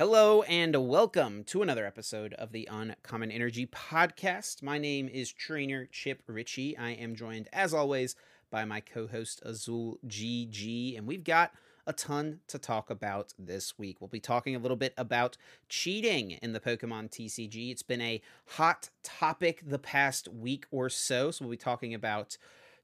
Hello and welcome to another episode of the Uncommon Energy Podcast. My name is Trainer Chip Ritchie. I am joined, as always, by my co host Azul GG, and we've got a ton to talk about this week. We'll be talking a little bit about cheating in the Pokemon TCG. It's been a hot topic the past week or so, so we'll be talking about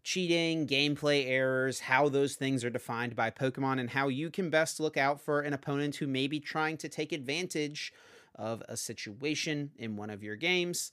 cheating, gameplay errors, how those things are defined by Pokemon, and how you can best look out for an opponent who may be trying to take advantage of a situation in one of your games.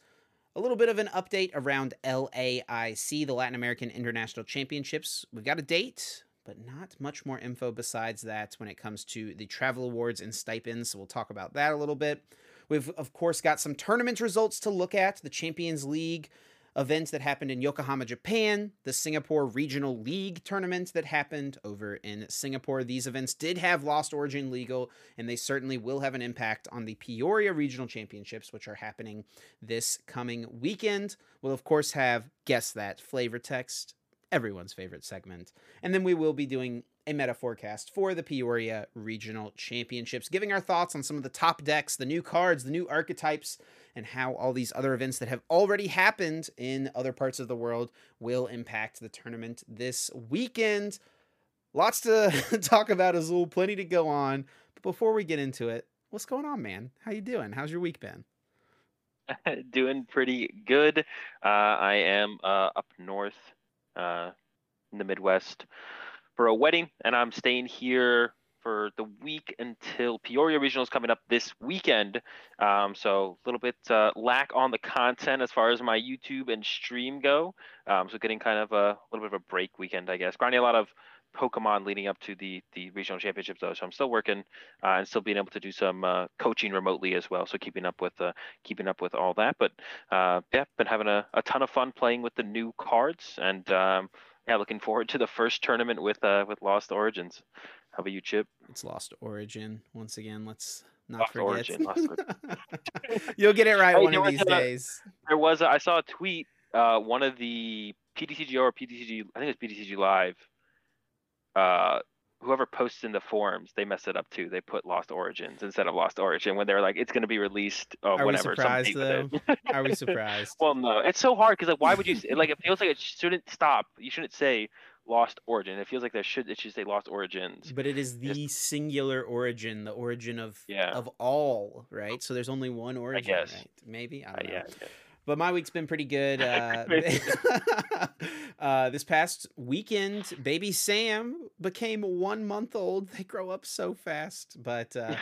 A little bit of an update around LAIC, the Latin American International Championships. We've got a date, but not much more info besides that when it comes to the travel awards and stipends. So we'll talk about that a little bit. We've, of course, got some tournament results to look at. The Champions League events that happened in Yokohama, Japan, the Singapore Regional League tournament that happened over in Singapore. These events did have Lost Origin legal, and they certainly will have an impact on the Peoria Regional Championships, which are happening this coming weekend. We'll, of course, have Guess That flavor text, everyone's favorite segment. And then we will be doing a meta forecast for the Peoria Regional Championships, giving our thoughts on some of the top decks, the new cards, the new archetypes and how all these other events that have already happened in other parts of the world will impact the tournament this weekend. Lots to talk about, Azul. Plenty to go on. But before we get into it, what's going on, man? How you doing? How's your week been? doing pretty good. Uh, I am uh, up north uh, in the Midwest for a wedding, and I'm staying here for the week until Peoria Regional is coming up this weekend. Um, so a little bit uh, lack on the content as far as my YouTube and stream go. Um, so getting kind of a little bit of a break weekend, I guess. Grinding a lot of Pokemon leading up to the the regional championships though, so I'm still working uh, and still being able to do some uh, coaching remotely as well. So keeping up with uh, keeping up with all that. But uh, yeah, been having a, a ton of fun playing with the new cards and. Um, yeah, looking forward to the first tournament with uh, with Lost Origins. How about you, Chip? It's Lost Origin once again. Let's not Lost forget. Origin, Lost Origin. You'll get it right hey, one of these a, days. There was a, I saw a tweet. Uh, one of the PTCG or PTCG, I think it's PTCG Live. Uh, whoever posts in the forums, they mess it up too. They put Lost Origins instead of Lost Origin when they're like, it's going to be released. Oh, Are whenever. we surprised though? Are we surprised? well, no. It's so hard because like, why would you? like, it feels like it shouldn't stop. You shouldn't say Lost Origin. It feels like there should it should say Lost Origins. But it is the Just, singular origin, the origin of yeah. of all, right? So there's only one origin, right? Maybe I don't uh, know. Yeah, But my week's been pretty good. Uh, uh, this past weekend, baby Sam became one month old. They grow up so fast, but. Uh,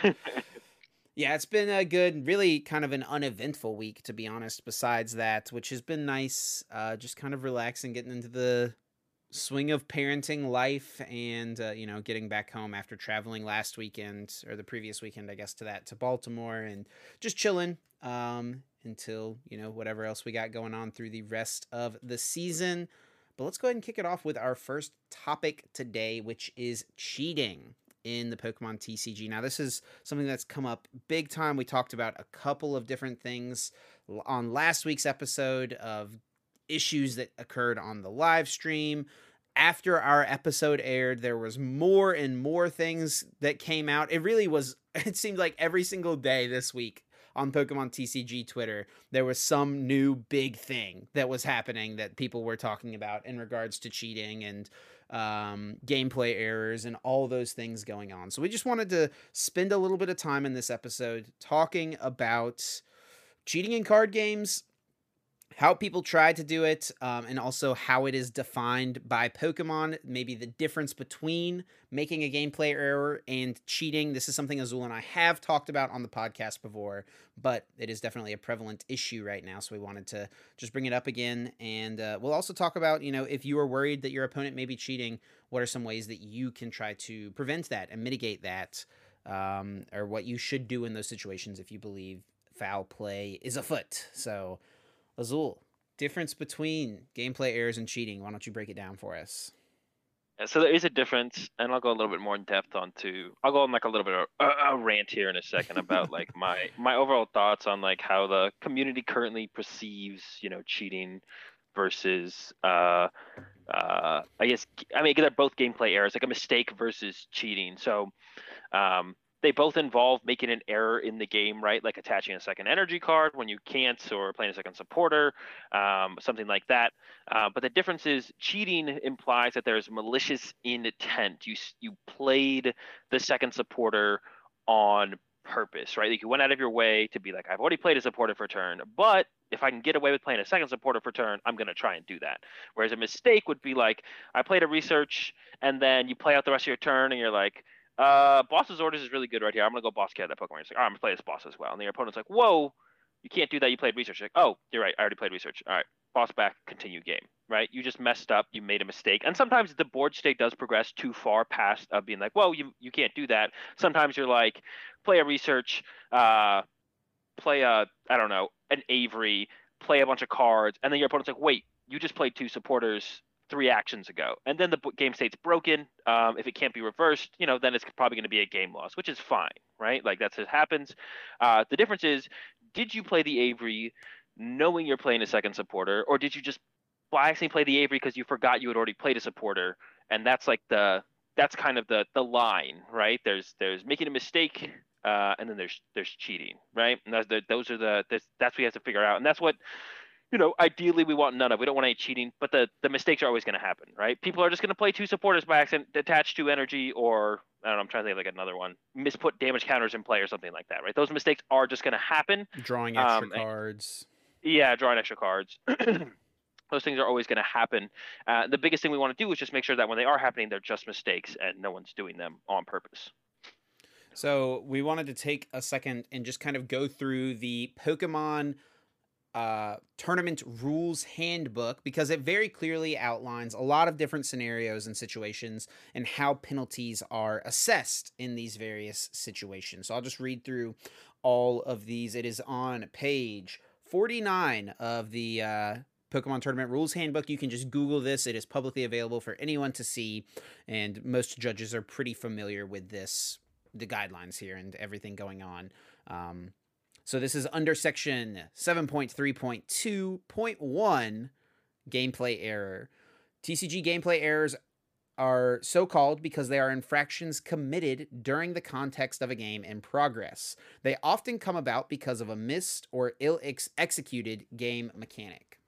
yeah, it's been a good, really kind of an uneventful week, to be honest. Besides that, which has been nice, uh, just kind of relaxing, getting into the swing of parenting life and uh, you know getting back home after traveling last weekend or the previous weekend i guess to that to baltimore and just chilling um, until you know whatever else we got going on through the rest of the season. But let's go ahead and kick it off with our first topic today which is cheating in the pokemon tcg now this is something that's come up big time. We talked about a couple of different things on last week's episode of issues that occurred on the live stream. After our episode aired, there was more and more things that came out. It really was, it seemed like every single day this week on Pokemon TCG Twitter, there was some new big thing that was happening that people were talking about in regards to cheating and um, gameplay errors and all those things going on. So we just wanted to spend a little bit of time in this episode talking about cheating in card games, how people try to do it, um, and also how it is defined by Pokemon. Maybe the difference between making a gameplay error and cheating. This is something Azul and I have talked about on the podcast before, but it is definitely a prevalent issue right now. So we wanted to just bring it up again. And uh, we'll also talk about, you know, if you are worried that your opponent may be cheating, what are some ways that you can try to prevent that and mitigate that, um, or what you should do in those situations if you believe foul play is afoot. So, Azul, difference between gameplay errors and cheating. Why don't you break it down for us? so there is a difference, and I'll go a little bit more in depth onto. I'll go on like a little bit of a, a rant here in a second about like my my overall thoughts on like how the community currently perceives you know cheating versus uh uh I guess I mean they're both gameplay errors like a mistake versus cheating. So um they both involve making an error in the game, right? Like attaching a second energy card when you can't, or playing a second supporter, um, something like that. Uh, but the difference is cheating implies that there's malicious intent. You you played the second supporter on purpose, right? Like you went out of your way to be like, I've already played a supporter for turn, but if I can get away with playing a second supporter for turn, I'm going to try and do that. Whereas a mistake would be like, I played a research, and then you play out the rest of your turn, and you're like, uh, boss's orders is really good right here. I'm gonna go boss cat that Pokemon. You're like, oh, I'm gonna play this boss as well. And the opponent's like, whoa, you can't do that. You played research. You're like, oh, you're right. I already played research. All right, boss back, continue game. Right? You just messed up. You made a mistake. And sometimes the board state does progress too far past of being like, whoa, you you can't do that. Sometimes you're like, play a research, uh, play a I don't know an Avery, play a bunch of cards, and then your opponent's like, wait, you just played two supporters three actions ago, and then the game state's broken. Um, if it can't be reversed, you know, then it's probably going to be a game loss, which is fine, right? Like that's what happens. Uh, the difference is, did you play the Avery knowing you're playing a second supporter, or did you just actually play the Avery because you forgot you had already played a supporter, and that's like the that's kind of the the line, right? There's there's making a mistake, uh, and then there's there's cheating, right? And that's the, those are the that's, that's what you have to figure out, and that's what you know, ideally we want none of. We don't want any cheating, but the the mistakes are always going to happen, right? People are just going to play two supporters by accident, attach two energy, or I don't know. I'm trying to think of like another one. Misput damage counters in play or something like that, right? Those mistakes are just going to happen. Drawing extra um, cards. Yeah, drawing extra cards. Those things are always going to happen. Uh, the biggest thing we want to do is just make sure that when they are happening, they're just mistakes and no one's doing them on purpose. So we wanted to take a second and just kind of go through the Pokemon uh, tournament rules handbook because it very clearly outlines a lot of different scenarios and situations and how penalties are assessed in these various situations. So I'll just read through all of these. It is on page 49 of the uh, Pokemon Tournament Rules Handbook. You can just Google this. It is publicly available for anyone to see, and most judges are pretty familiar with this, the guidelines here, and everything going on. Um, so this is under section 7.3.2.1 gameplay error. TCG gameplay errors are so called because they are infractions committed during the context of a game in progress. They often come about because of a missed or ill ex- executed game mechanic.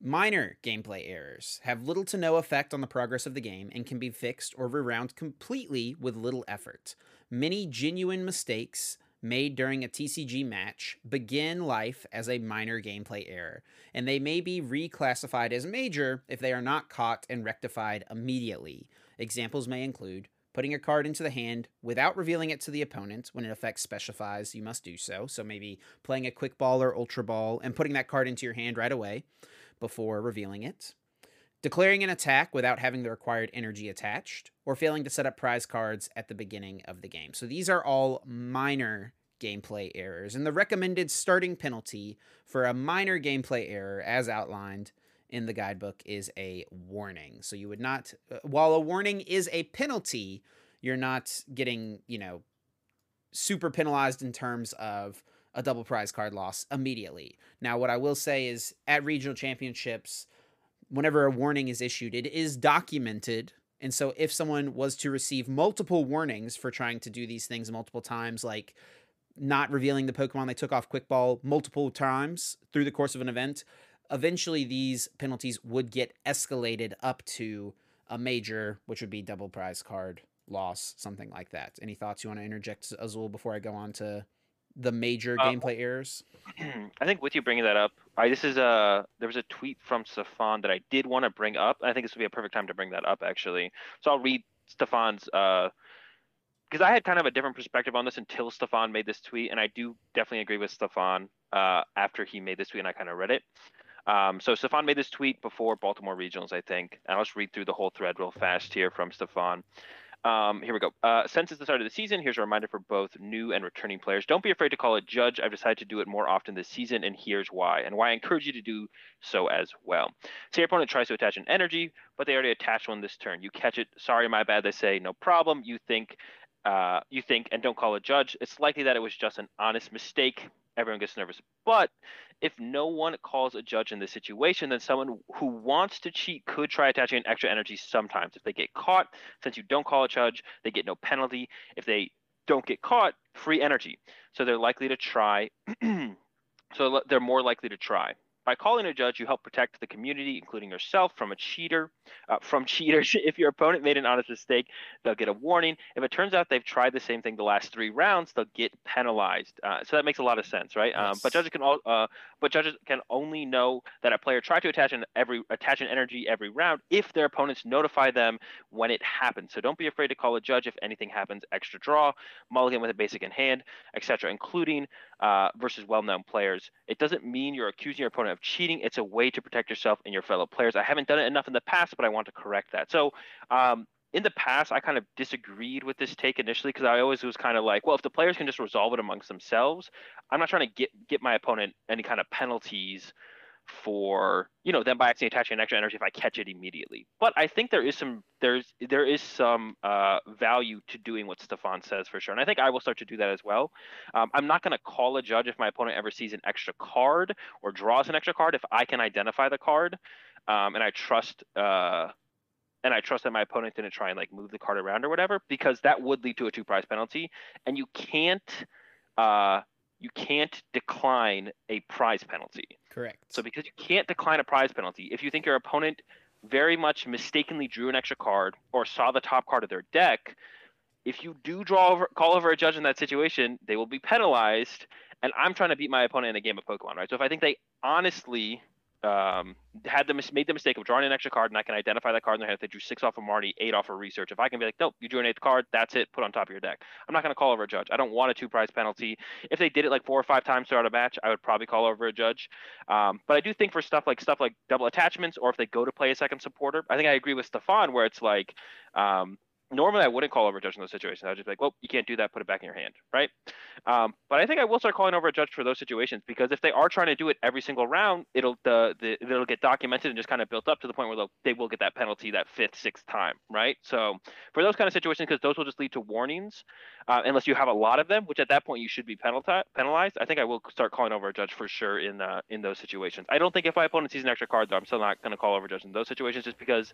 Minor gameplay errors have little to no effect on the progress of the game and can be fixed or rewound completely with little effort. Many genuine mistakes made during a TCG match begin life as a minor gameplay error, and they may be reclassified as major if they are not caught and rectified immediately. Examples may include putting a card into the hand without revealing it to the opponent when an effect specifies you must do so. So maybe playing a quick ball or ultra ball and putting that card into your hand right away before revealing it declaring an attack without having the required energy attached, or failing to set up prize cards at the beginning of the game. So these are all minor gameplay errors. And the recommended starting penalty for a minor gameplay error, as outlined in the guidebook, is a warning. So you would not, uh, while a warning is a penalty, you're not getting, you know, super penalized in terms of a double prize card loss immediately. Now, what I will say is at regional championships, whenever a warning is issued, it is documented. And so if someone was to receive multiple warnings for trying to do these things multiple times, like not revealing the Pokemon they took off Quick Ball multiple times through the course of an event, eventually these penalties would get escalated up to a major, which would be double prize card loss, something like that. Any thoughts you want to interject, Azul, before I go on to the major uh, gameplay errors? I think with you bringing that up, I this is a there was a tweet from Stefan that I did want to bring up. I think this would be a perfect time to bring that up actually. So I'll read Stefan's uh because I had kind of a different perspective on this until Stefan made this tweet, and I do definitely agree with Stefan uh, after he made this tweet, and I kind of read it. Um, so Stefan made this tweet before Baltimore Regionals, I think. And I'll just read through the whole thread real fast here from Stefan. Um, here we go. Uh, since it's the start of the season, here's a reminder for both new and returning players. Don't be afraid to call a judge. I've decided to do it more often this season, and here's why, and why I encourage you to do so as well. Say your opponent tries to attach an energy, but they already attached one this turn. You catch it. Sorry, my bad. They say no problem. You think, uh, you think, and don't call a judge. It's likely that it was just an honest mistake everyone gets nervous. But if no one calls a judge in this situation, then someone who wants to cheat could try attaching an extra energy sometimes. If they get caught, since you don't call a judge, they get no penalty. If they don't get caught, free energy. So they're likely to try. so they're more likely to try. By calling a judge, you help protect the community, including yourself, from a cheater, uh, from cheaters. If your opponent made an honest mistake, they'll get a warning. If it turns out they've tried the same thing the last three rounds, they'll get penalized. Uh, so that makes a lot of sense, right? Yes. Um, but judges can all, uh, but judges can only know that a player tried to attach an every attach an energy every round if their opponents notify them when it happens. So don't be afraid to call a judge if anything happens. Extra draw, mulligan with a basic in hand, etc., including uh, versus well-known players. It doesn't mean you're accusing your opponent of cheating. It's a way to protect yourself and your fellow players. I haven't done it enough in the past, but I want to correct that. So um, in the past, I kind of disagreed with this take initially because I always was kind of like, well, if the players can just resolve it amongst themselves, I'm not trying to get get my opponent any kind of penalties for you know them by accidentally attaching an extra energy if I catch it immediately. But I think there is some there's there is some uh, value to doing what Stefan says for sure, and I think I will start to do that as well. Um, I'm not going to call a judge if my opponent ever sees an extra card or draws an extra card if I can identify the card, um, and I trust. Uh, and I trust that my opponent didn't try and like move the card around or whatever, because that would lead to a two prize penalty, and you can't uh, you can't decline a prize penalty. Correct. So because you can't decline a prize penalty, if you think your opponent very much mistakenly drew an extra card or saw the top card of their deck, if you do draw over call over a judge in that situation, they will be penalized. And I'm trying to beat my opponent in a game of Pokemon, right? So if I think they honestly um, had the made the mistake of drawing an extra card, and I can identify that card in their hand. If they drew six off of Marnie, eight off of research, if I can be like, nope, you drew an eighth card, that's it, put on top of your deck. I'm not going to call over a judge. I don't want a two prize penalty. If they did it like four or five times throughout a match, I would probably call over a judge. Um, but I do think for stuff like stuff like double attachments, or if they go to play a second supporter, I think I agree with Stefan where it's like. Um, normally I wouldn't call over a judge in those situations. I would just be like, well, you can't do that. Put it back in your hand, right? Um, but I think I will start calling over a judge for those situations because if they are trying to do it every single round, it'll the, the it'll get documented and just kind of built up to the point where they will get that penalty that fifth, sixth time, right? So for those kind of situations, because those will just lead to warnings, uh, unless you have a lot of them, which at that point you should be penalized. Penalized. I think I will start calling over a judge for sure in uh, in those situations. I don't think if my opponent sees an extra card, though, I'm still not going to call over a judge in those situations, just because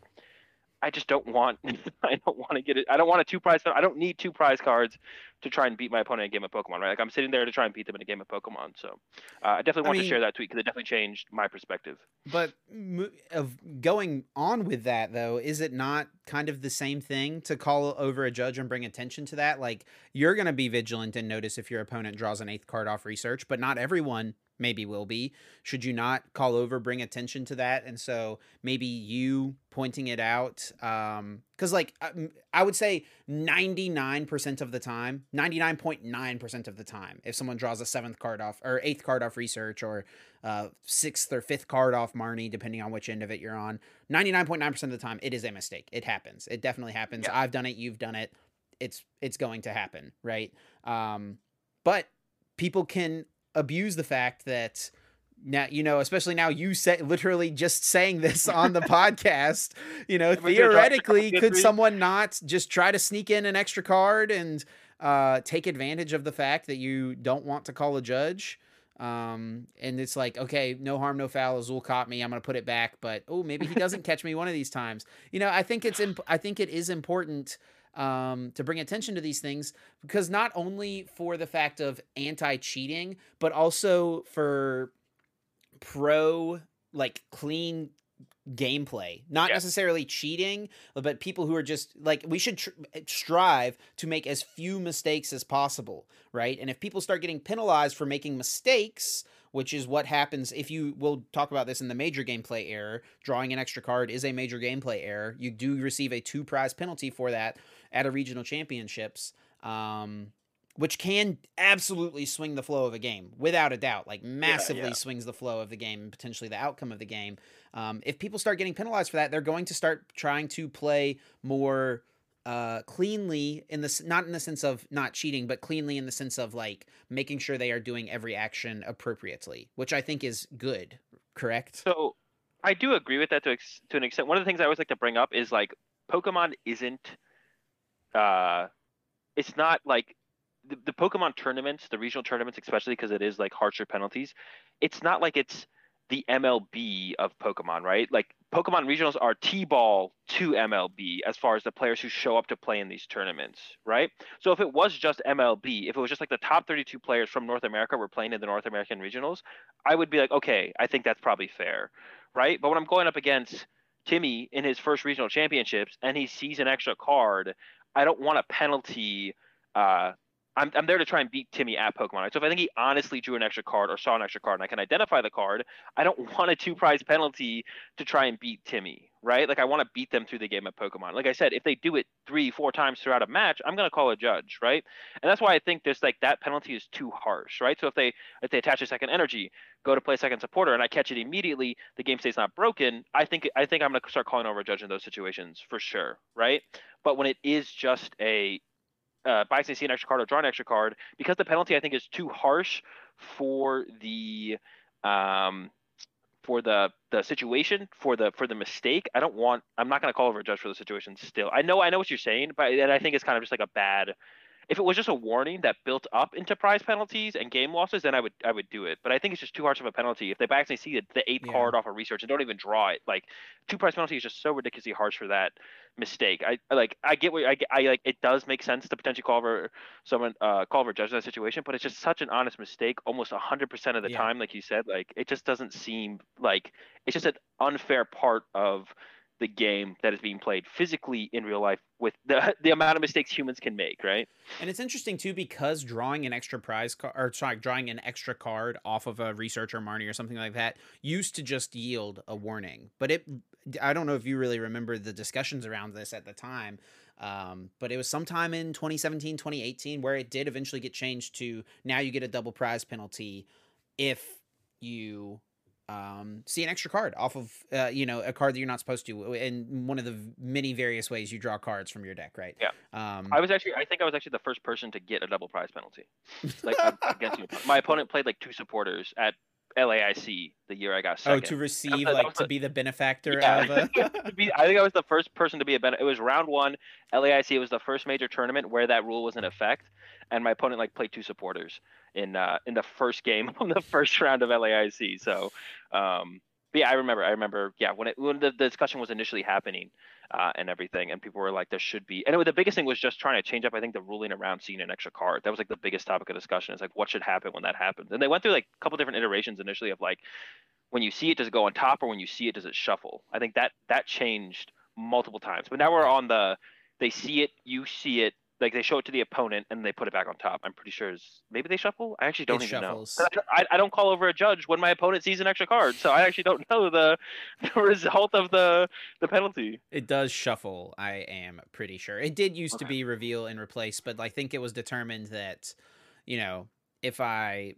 I just don't want I don't want to get it. I don't want a two prize. I don't need two prize cards to try and beat my opponent in a game of Pokemon. Right? Like I'm sitting there to try and beat them in a game of Pokemon. So uh, I definitely want I mean, to share that tweet because it definitely changed my perspective. But of going on with that though, is it not kind of the same thing to call over a judge and bring attention to that? Like you're going to be vigilant and notice if your opponent draws an eighth card off research, but not everyone maybe will be. Should you not call over, bring attention to that? And so maybe you pointing it out. Um, cause like I would say 99% of the time, 99.9% of the time, if someone draws a seventh card off or eighth card off research or uh, sixth or fifth card off Marnie, depending on which end of it you're on, 99.9% of the time, it is a mistake. It happens. It definitely happens. Yeah. I've done it. You've done it. It's, it's going to happen. Right. Um, but people can abuse the fact that now you know especially now you say literally just saying this on the podcast you know theoretically could someone not just try to sneak in an extra card and uh, take advantage of the fact that you don't want to call a judge? Um, and it's like okay no harm no foul azul caught me i'm gonna put it back but oh maybe he doesn't catch me one of these times. You know i think it's imp- i think it is important um, to bring attention to these things because not only for the fact of anti cheating, but also for pro like clean gameplay. Not yeah. necessarily cheating but people who are just like we should tr- strive to make as few mistakes as possible right? And if people start getting penalized for making mistakes which is what happens if you will talk about this in the major gameplay error drawing an extra card is a major gameplay error. You do receive a two prize penalty for that at a regional championships, um, which can absolutely swing the flow of a game without a doubt. Like massively yeah, yeah. swings the flow of the game and potentially the outcome of the game. Um, if people start getting penalized for that, they're going to start trying to play more uh, cleanly in this not in the sense of not cheating but cleanly in the sense of like making sure they are doing every action appropriately which i think is good correct so i do agree with that to, ex- to an extent one of the things i always like to bring up is like pokemon isn't uh, it's not like the, the Pokemon tournaments, the regional tournaments, especially because it is like harsher penalties. It's not like it's the MLB of Pokemon, right? Like Pokemon regionals are T-ball to MLB as far as the players who show up to play in these tournaments, right? So if it was just MLB, if it was just like the top 32 players from North America were playing in the North American regionals, I would be like, okay, I think that's probably fair, right? But when I'm going up against Timmy in his first regional championships and he sees an extra card, I don't want a penalty uh, I'm, I'm there to try and beat Timmy at Pokemon. So if I think he honestly drew an extra card or saw an extra card and I can identify the card, I don't want a two prize penalty to try and beat Timmy, right? Like I want to beat them through the game of Pokemon. Like I said, if they do it three, four times throughout a match, I'm gonna call a judge, right? And that's why I think there's like that penalty is too harsh, right? So if they if they attach a second energy, go to play second supporter, and I catch it immediately, the game state's not broken. I think I think I'm gonna start calling over a judge in those situations for sure, right? But when it is just a uh, buy see an extra card or draw an extra card because the penalty I think is too harsh for the um, for the the situation for the for the mistake. I don't want. I'm not going to call over a judge for the situation. Still, I know I know what you're saying, but and I think it's kind of just like a bad if it was just a warning that built up into prize penalties and game losses, then I would I would do it. But I think it's just too harsh of a penalty. If they by accident see the eighth yeah. card off a of research and don't even draw it, like two prize penalty is just so ridiculously harsh for that mistake. I like I get what I, I like. It does make sense to potentially call for someone uh, call over judge in that situation, but it's just such an honest mistake almost hundred percent of the yeah. time. Like you said, like it just doesn't seem like it's just an unfair part of the game that is being played physically in real life with the the amount of mistakes humans can make, right? And it's interesting too because drawing an extra prize card or sorry, drawing an extra card off of a researcher Marnie or something like that used to just yield a warning. But it I don't know if you really remember the discussions around this at the time. Um, but it was sometime in 2017, 2018 where it did eventually get changed to now you get a double prize penalty if you um, see an extra card off of uh, you know a card that you're not supposed to in one of the many various ways you draw cards from your deck right yeah um, i was actually i think i was actually the first person to get a double prize penalty like against you. my opponent played like two supporters at LAIC the year I got second. Oh, to receive like to be the benefactor yeah. of. A... I think I was the first person to be a benefactor. It was round one LAIC. It was the first major tournament where that rule was in effect, and my opponent like played two supporters in uh, in the first game on the first round of LAIC. So, um, yeah, I remember. I remember. Yeah, when it when the, the discussion was initially happening uh, and everything, and people were like, "There should be." And it, the biggest thing was just trying to change up. I think the ruling around seeing an extra card. That was like the biggest topic of discussion. It's like what should happen when that happens. And they went through like a couple different iterations initially of like, when you see it, does it go on top, or when you see it, does it shuffle? I think that that changed multiple times. But now we're on the they see it, you see it, like they show it to the opponent and they put it back on top. I'm pretty sure is maybe they shuffle. I actually don't it even shuffles. know. I, I, don't call over a judge when my opponent sees an extra card, so I actually don't know the, the result of the the penalty. It does shuffle. I am pretty sure it did used okay. to be reveal and replace, but I think it was determined that you know if I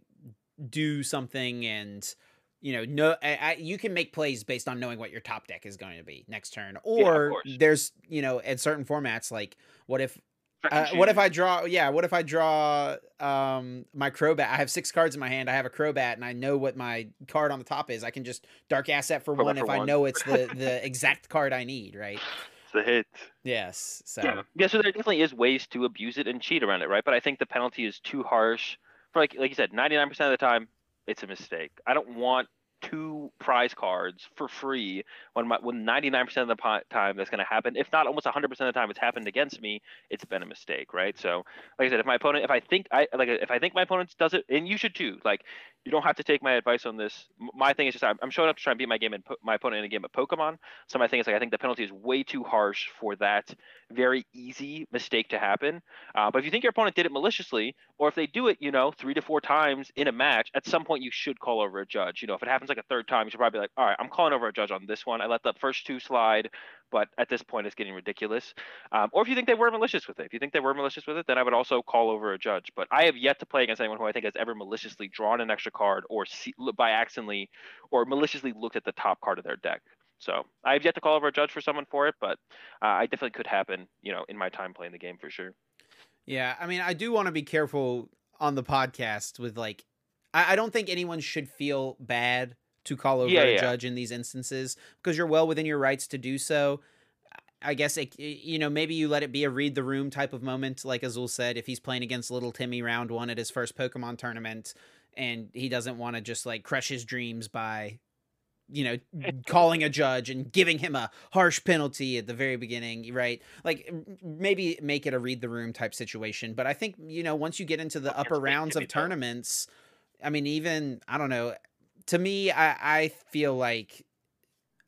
do something and you know, no, I, I, you can make plays based on knowing what your top deck is going to be next turn. Or yeah, there's, you know, at certain formats, like what if uh, what if I draw? Yeah, what if I draw um, my Crobat? I have six cards in my hand. I have a Crobat, and I know what my card on the top is. I can just dark asset for Crobat one for if one. I know it's the the exact card I need. Right. It's a hit. Yes. So. Yeah. yeah. So there definitely is ways to abuse it and cheat around it, right? But I think the penalty is too harsh. For like like you said, ninety nine percent of the time, it's a mistake. I don't want two prize cards for free when my, when 99% of the time that's going to happen if not almost 100% of the time it's happened against me it's been a mistake right? So like i said if my opponent if i think i like if i think my opponent does it and you should too like you don't have to take my advice on this. My thing is just i'm, I'm showing up to try and beat my game in my opponent in a game of pokemon. So my thing is like i think the penalty is way too harsh for that very easy mistake to happen. Uh, but if you think your opponent did it maliciously or if they do it you know three to four times in a match at some point you should call over a judge. You know if it happens happens like a third time, you should probably be like, all right, I'm calling over a judge on this one. I let the first two slide, but at this point, it's getting ridiculous. Um, or if you think they were malicious with it, if you think they were malicious with it, then I would also call over a judge. But I have yet to play against anyone who I think has ever maliciously drawn an extra card or see, by accidentally or maliciously looked at the top card of their deck. So I have yet to call over a judge for someone for it, but uh, I definitely could happen, you know, in my time playing the game for sure. Yeah, I mean, I do want to be careful on the podcast with like I, I don't think anyone should feel bad to call over yeah, a yeah. judge in these instances because you're well within your rights to do so. I guess it, you know maybe you let it be a read the room type of moment, like Azul said. If he's playing against little Timmy round one at his first Pokemon tournament, and he doesn't want to just like crush his dreams by, you know, calling a judge and giving him a harsh penalty at the very beginning, right? Like maybe make it a read the room type situation. But I think you know once you get into the upper rounds of tournaments, I mean even I don't know. To me, I I feel like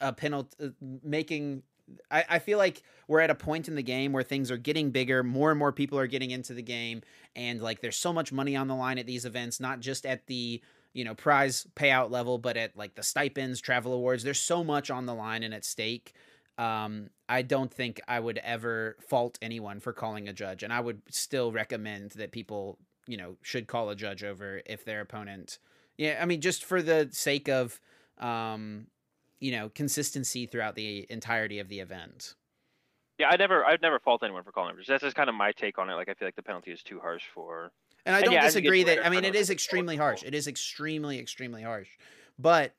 a penalty uh, making I, I feel like we're at a point in the game where things are getting bigger, more and more people are getting into the game, and like there's so much money on the line at these events, not just at the you know prize payout level, but at like the stipends, travel awards. There's so much on the line and at stake. Um, I don't think I would ever fault anyone for calling a judge, and I would still recommend that people you know should call a judge over if their opponent. Yeah, I mean, just for the sake of um, you know consistency throughout the entirety of the event. Yeah, I never, I'd never fault anyone for calling. That's just kind of my take on it. Like, I feel like the penalty is too harsh for. And I don't and yeah, disagree that. I mean, it is extremely harsh. It is extremely, extremely harsh. But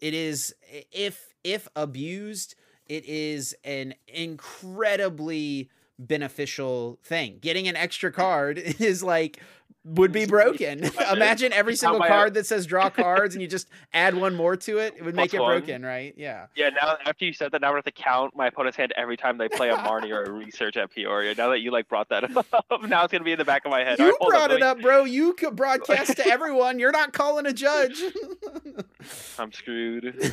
it is if if abused, it is an incredibly beneficial thing. Getting an extra card is like would be broken. Imagine every single card that says draw cards and you just add one more to it. It would make it broken, right? Yeah. Yeah. Now after you said that, now I have to count my opponent's hand every time they play a Marnie or a research at Peoria. Now that you like brought that up, now it's gonna be in the back of my head. You right, brought up, it up, bro. You could broadcast to everyone. You're not calling a judge. I'm screwed.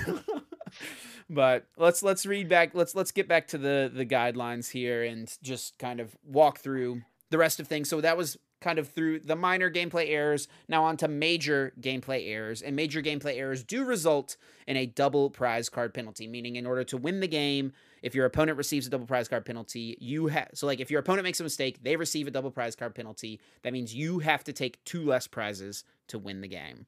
but let's let's read back. Let's let's get back to the the guidelines here and just kind of walk through the rest of things. So that was kind of through the minor gameplay errors, now on to major gameplay errors. And major gameplay errors do result in a double prize card penalty, meaning in order to win the game, if your opponent receives a double prize card penalty, you have so like if your opponent makes a mistake, they receive a double prize card penalty. That means you have to take two less prizes to win the game.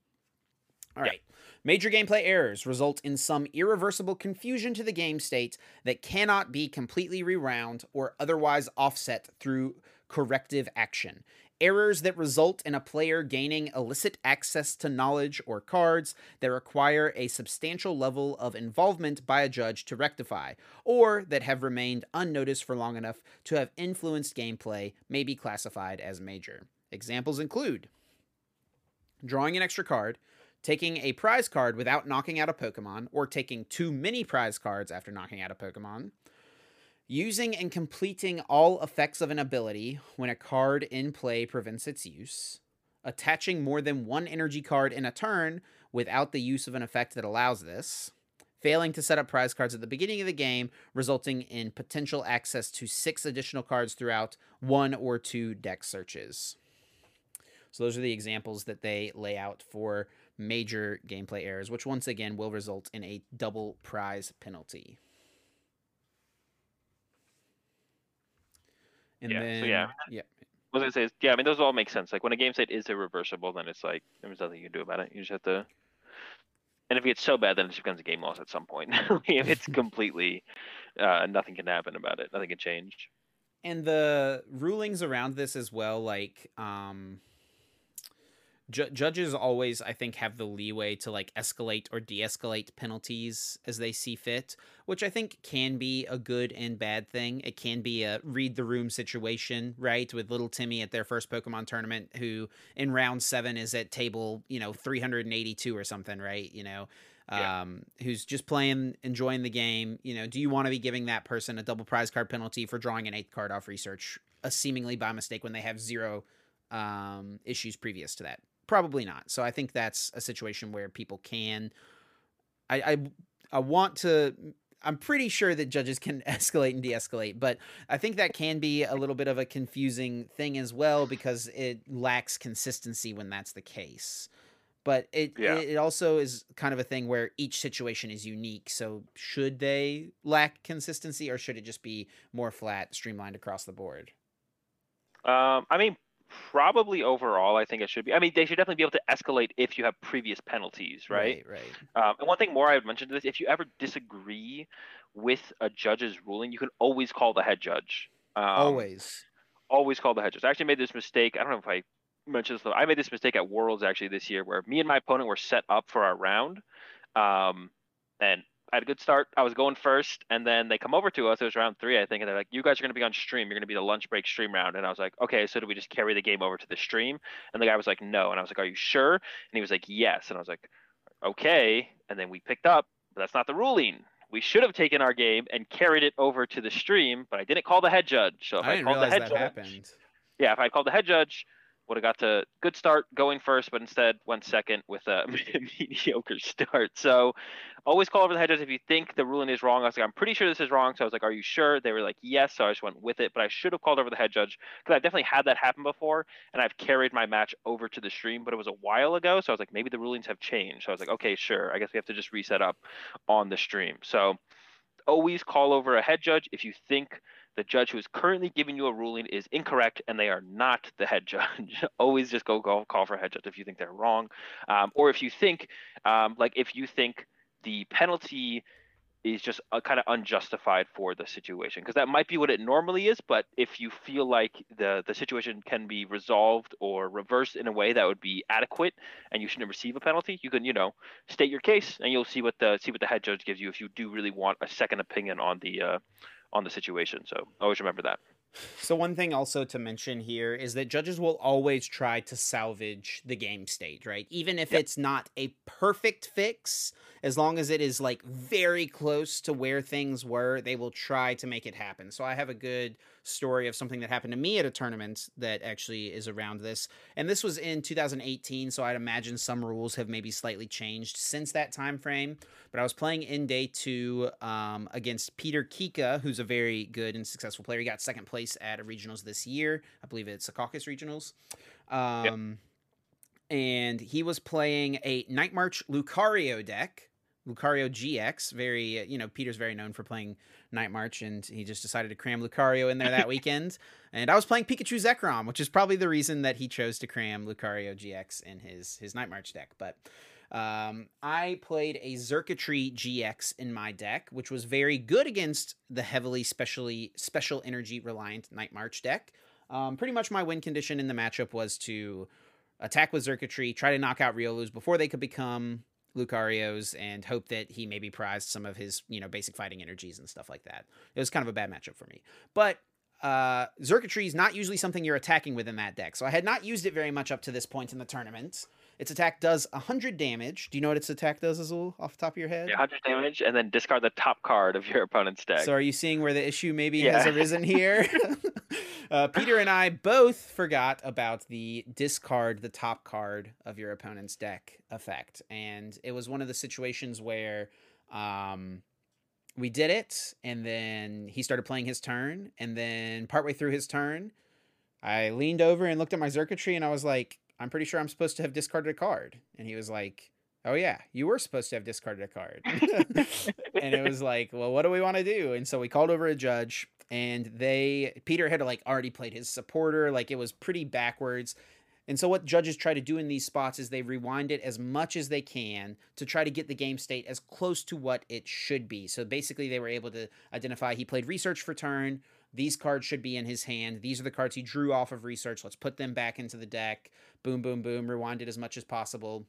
All right. Major gameplay errors result in some irreversible confusion to the game state that cannot be completely rewound or otherwise offset through corrective action. Errors that result in a player gaining illicit access to knowledge or cards that require a substantial level of involvement by a judge to rectify, or that have remained unnoticed for long enough to have influenced gameplay, may be classified as major. Examples include drawing an extra card, taking a prize card without knocking out a Pokemon, or taking too many prize cards after knocking out a Pokemon Using and completing all effects of an ability when a card in play prevents its use. Attaching more than one energy card in a turn without the use of an effect that allows this. Failing to set up prize cards at the beginning of the game, resulting in potential access to six additional cards throughout one or two deck searches. So, those are the examples that they lay out for major gameplay errors, which once again will result in a double prize penalty. And yeah, then, so yeah, yeah. I was gonna say, yeah, I mean, those all make sense. Like when a game state is irreversible, then it's like there's nothing you can do about it. You just have to. And if it gets so bad, then it just becomes a game loss at some point. if it's completely, uh, nothing can happen about it. Nothing can change. And the rulings around this as well, like, um, Ju- judges always i think have the leeway to like escalate or de-escalate penalties as they see fit which i think can be a good and bad thing it can be a read the room situation right with little timmy at their first pokemon tournament who in round seven is at table you know 382 or something right you know yeah. um, who's just playing, enjoying the game. You know, do you want to be giving that person a double prize card penalty for drawing an eighth card off research, a seemingly by mistake when they have zero um, issues previous to that? Probably not. So I think that's a situation where people can. I I, I want to. I'm pretty sure that judges can escalate and de-escalate, but I think that can be a little bit of a confusing thing as well because it lacks consistency when that's the case. But it yeah. it also is kind of a thing where each situation is unique. So should they lack consistency or should it just be more flat, streamlined across the board? Um, I mean, probably overall, I think it should be. I mean, they should definitely be able to escalate if you have previous penalties, right? Right. right. Um, and one thing more I would mention to this: if you ever disagree with a judge's ruling, you can always call the head judge. Um, always. Always call the head judge. I actually made this mistake. I don't know if I mentioned this. I made this mistake at Worlds actually this year, where me and my opponent were set up for our round, um, and I had a good start. I was going first, and then they come over to us. It was round three, I think, and they're like, "You guys are going to be on stream. You're going to be the lunch break stream round." And I was like, "Okay, so do we just carry the game over to the stream?" And the guy was like, "No." And I was like, "Are you sure?" And he was like, "Yes." And I was like, "Okay." And then we picked up, but that's not the ruling. We should have taken our game and carried it over to the stream, but I didn't call the head judge. So if I, I called the head judge, happened. yeah, if I called the head judge, would have got to good start going first, but instead went second with a mediocre start. So always call over the hedges if you think the ruling is wrong. I was like, I'm pretty sure this is wrong. So I was like, Are you sure? They were like, Yes. So I just went with it, but I should have called over the head judge because I've definitely had that happen before, and I've carried my match over to the stream, but it was a while ago. So I was like, maybe the rulings have changed. So I was like, Okay, sure. I guess we have to just reset up on the stream. So always call over a head judge if you think the judge who is currently giving you a ruling is incorrect and they are not the head judge. Always just go, go call for a head judge if you think they're wrong. Um, or if you think, um, like, if you think the penalty is just uh, kind of unjustified for the situation because that might be what it normally is but if you feel like the the situation can be resolved or reversed in a way that would be adequate and you shouldn't receive a penalty you can you know state your case and you'll see what the see what the head judge gives you if you do really want a second opinion on the uh, on the situation. So always remember that. So one thing also to mention here is that judges will always try to salvage the game state, right? Even if yep. it's not a perfect fix, as long as it is like very close to where things were, they will try to make it happen. So I have a good story of something that happened to me at a tournament that actually is around this. And this was in 2018, so I'd imagine some rules have maybe slightly changed since that time frame. But I was playing in day two um, against Peter Kica, who's a very good and successful player. He got second place at a regionals this year. I believe it's the Caucus regionals. Um, yep. And he was playing a Night March Lucario deck, Lucario GX. Very, you know, Peter's very known for playing Night March, and he just decided to cram Lucario in there that weekend. And I was playing Pikachu Zekrom, which is probably the reason that he chose to cram Lucario GX in his his Night March deck. But um, I played a Xurkitree GX in my deck, which was very good against the heavily specially special energy reliant Night March deck. Um, pretty much my win condition in the matchup was to attack with Xurkitree, try to knock out Riolus before they could become Lucarios and hope that he maybe prized some of his, you know, basic fighting energies and stuff like that. It was kind of a bad matchup for me. But uh, Xurkitree is not usually something you're attacking with in that deck, so I had not used it very much up to this point in the tournament. Its attack does 100 damage. Do you know what its attack does, Azul, off the top of your head? Yeah, 100 damage, and then discard the top card of your opponent's deck. So are you seeing where the issue maybe yeah. has arisen here? uh, Peter and I both forgot about the discard the top card of your opponent's deck effect. And it was one of the situations where um, we did it, and then he started playing his turn, and then partway through his turn, I leaned over and looked at my Xurkitree, and I was like, I'm pretty sure I'm supposed to have discarded a card. And he was like, Oh yeah, you were supposed to have discarded a card. and it was like, well, what do we want to do? And so we called over a judge and they Peter had like already played his supporter, like it was pretty backwards. And so what judges try to do in these spots is they rewind it as much as they can to try to get the game state as close to what it should be. So basically they were able to identify he played research for turn, these cards should be in his hand. These are the cards he drew off of research. Let's put them back into the deck. Boom, boom, boom. Rewind it as much as possible.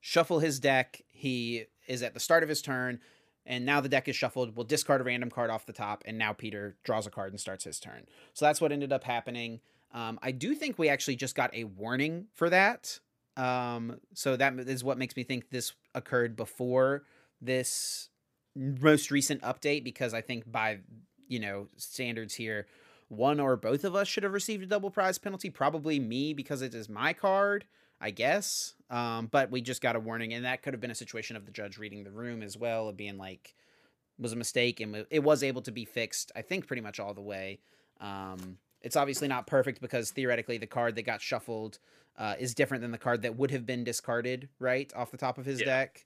Shuffle his deck. He is at the start of his turn, and now the deck is shuffled. We'll discard a random card off the top, and now Peter draws a card and starts his turn. So that's what ended up happening. Um, I do think we actually just got a warning for that. Um, so that is what makes me think this occurred before this most recent update because I think by you know, standards here, one or both of us should have received a double prize penalty. Probably me because it is my card, I guess. Um, but we just got a warning, and that could have been a situation of the judge reading the room as well, of being like, was a mistake, and it was able to be fixed. I think pretty much all the way. Um, it's obviously not perfect because theoretically the card that got shuffled uh, is different than the card that would have been discarded, right, off the top of his yeah. deck.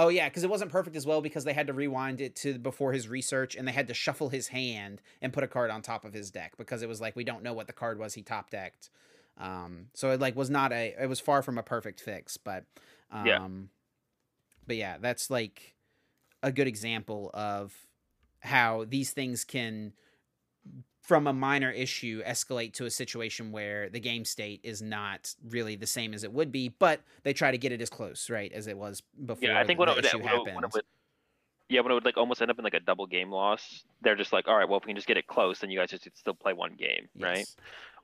Oh yeah, because it wasn't perfect as well because they had to rewind it to before his research and they had to shuffle his hand and put a card on top of his deck because it was like we don't know what the card was he top decked. Um, so it like was not a it was far from a perfect fix, but um, yeah. but yeah, that's like a good example of how these things can from a minor issue escalate to a situation where the game state is not really the same as it would be, but they try to get it as close, right, as it was before. Yeah, I think the, what, the issue what, happened. What, yeah, when it would like almost end up in like a double game loss, they're just like, all right, well, if we can just get it close, then you guys just still play one game, yes. right?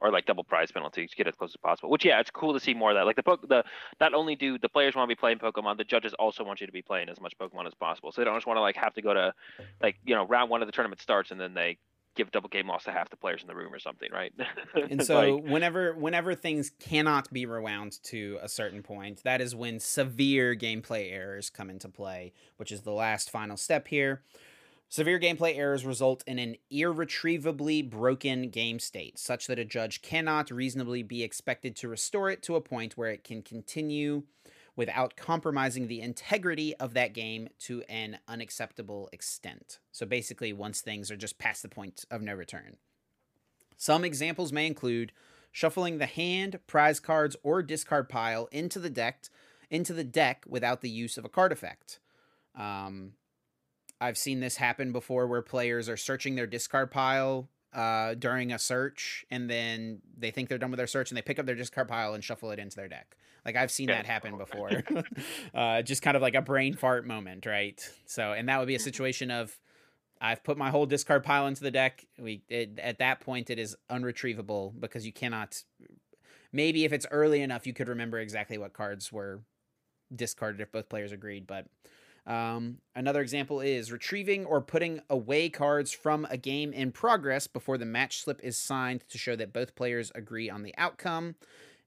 Or like double prize penalties, get as close as possible. Which yeah, it's cool to see more of that. Like the the not only do the players want to be playing Pokemon, the judges also want you to be playing as much Pokemon as possible. So they don't just want to like have to go to like you know round one of the tournament starts and then they give double game loss to half the players in the room or something, right? and so like, whenever whenever things cannot be rewound to a certain point, that is when severe gameplay errors come into play, which is the last final step here. Severe gameplay errors result in an irretrievably broken game state, such that a judge cannot reasonably be expected to restore it to a point where it can continue without compromising the integrity of that game to an unacceptable extent. So basically, once things are just past the point of no return. Some examples may include shuffling the hand, prize cards, or discard pile into the deck into the deck without the use of a card effect. Um, I've seen this happen before where players are searching their discard pile uh, during a search and then they think they're done with their search and they pick up their discard pile and shuffle it into their deck. Like I've seen yeah. that happen before. uh, just kind of like a brain fart moment, right? So, and that would be a situation of I've put my whole discard pile into the deck. We it, at that point it is unretrievable because you cannot. Maybe if it's early enough, you could remember exactly what cards were discarded if both players agreed. But um, another example is retrieving or putting away cards from a game in progress before the match slip is signed to show that both players agree on the outcome.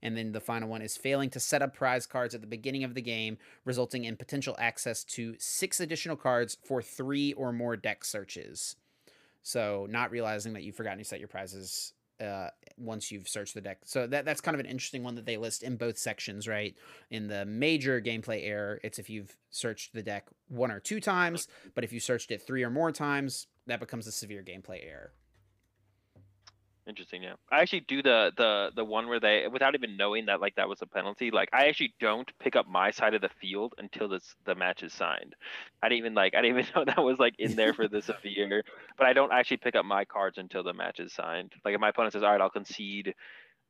And then the final one is failing to set up prize cards at the beginning of the game, resulting in potential access to six additional cards for three or more deck searches. So, not realizing that you've forgotten to set your prizes uh, once you've searched the deck. So that that's kind of an interesting one that they list in both sections, right? In the major gameplay error, it's if you've searched the deck one or two times, but if you searched it three or more times, that becomes a severe gameplay error. Interesting, yeah. I actually do the the the one where they without even knowing that like that was a penalty. Like I actually don't pick up my side of the field until this the match is signed. I didn't even like I didn't even know that was like in there for the severe. But I don't actually pick up my cards until the match is signed. Like if my opponent says, "All right, I'll concede,"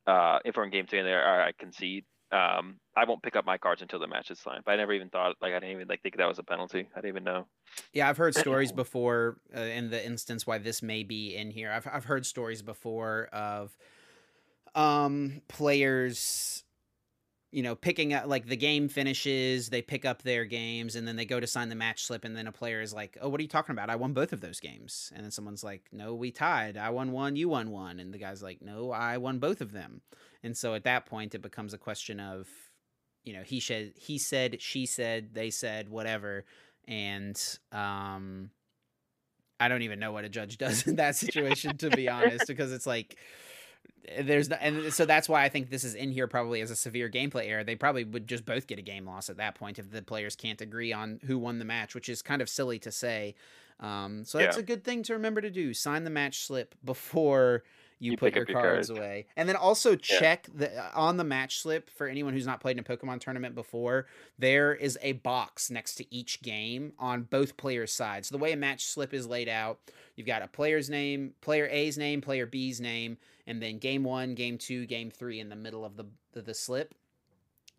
uh, if we're in game three and there, all right, I concede um, I won't pick up my cards until the match is signed. But I never even thought like I didn't even like think that was a penalty. I didn't even know. Yeah, I've heard stories before uh, in the instance why this may be in here. I've I've heard stories before of um players you know picking up like the game finishes they pick up their games and then they go to sign the match slip and then a player is like oh what are you talking about? I won both of those games. And then someone's like no we tied. I won one you won one. And the guy's like no i won both of them. And so at that point, it becomes a question of, you know, he said, he said, she said, they said, whatever, and um, I don't even know what a judge does in that situation, to be honest, because it's like there's the, and so that's why I think this is in here probably as a severe gameplay error. They probably would just both get a game loss at that point if the players can't agree on who won the match, which is kind of silly to say. Um, so that's yeah. a good thing to remember to do. Sign the match slip before you, you put your cards, your away. And then also check yeah. the uh, on the match slip for anyone who's not played in a Pokemon tournament before, there is a box next to each game on both players' sides. So the way a match slip is laid out, you've got a player's name, player A's name, player B's name, and then game 1, game 2, game 3 in the middle of the the, the slip.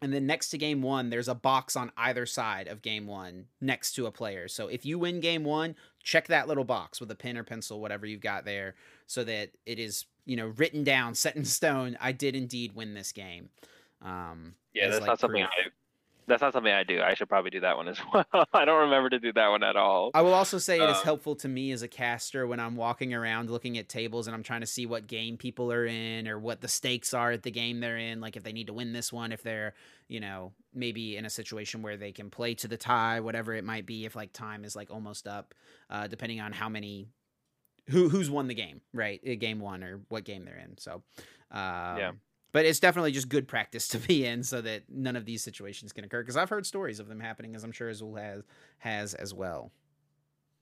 And then next to game one, there's a box on either side of game one next to a player. So if you win game one, check that little box with a pen or pencil, whatever you've got there, so that it is, you know, written down, set in stone. I did indeed win this game. Um, yeah, that's like not something I that's not something I do. I should probably do that one as well. I don't remember to do that one at all. I will also say it is um, helpful to me as a caster when I'm walking around looking at tables and I'm trying to see what game people are in or what the stakes are at the game they're in. Like if they need to win this one, if they're, you know, maybe in a situation where they can play to the tie, whatever it might be, if like time is like almost up, uh, depending on how many who who's won the game, right? Game one or what game they're in. So, um, yeah but it's definitely just good practice to be in so that none of these situations can occur because i've heard stories of them happening as i'm sure azul has has as well.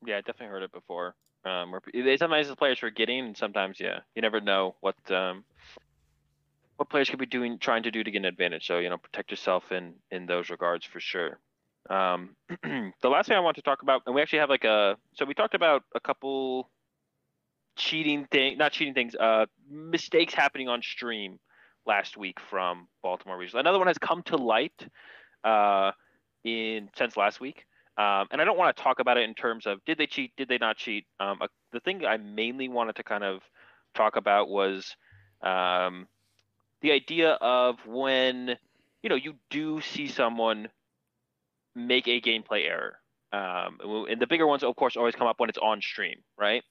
Yeah i definitely heard it before um where sometimes the players forgetting and sometimes yeah you never know what um what players could be doing trying to do to get an advantage. So you know protect yourself in in those regards for sure. Um the last thing i want to talk about and we actually have like a so we talked about a couple cheating thing not cheating things uh mistakes happening on stream last week from Baltimore Regional. Another one has come to light uh, in since last week. Um, and I don't want to talk about it in terms of did they cheat, did they not cheat. Um, uh, the thing I mainly wanted to kind of talk about was um, the idea of when you know you do see someone make a gameplay error. Um, and the bigger ones, of course, always come up when it's on stream, right?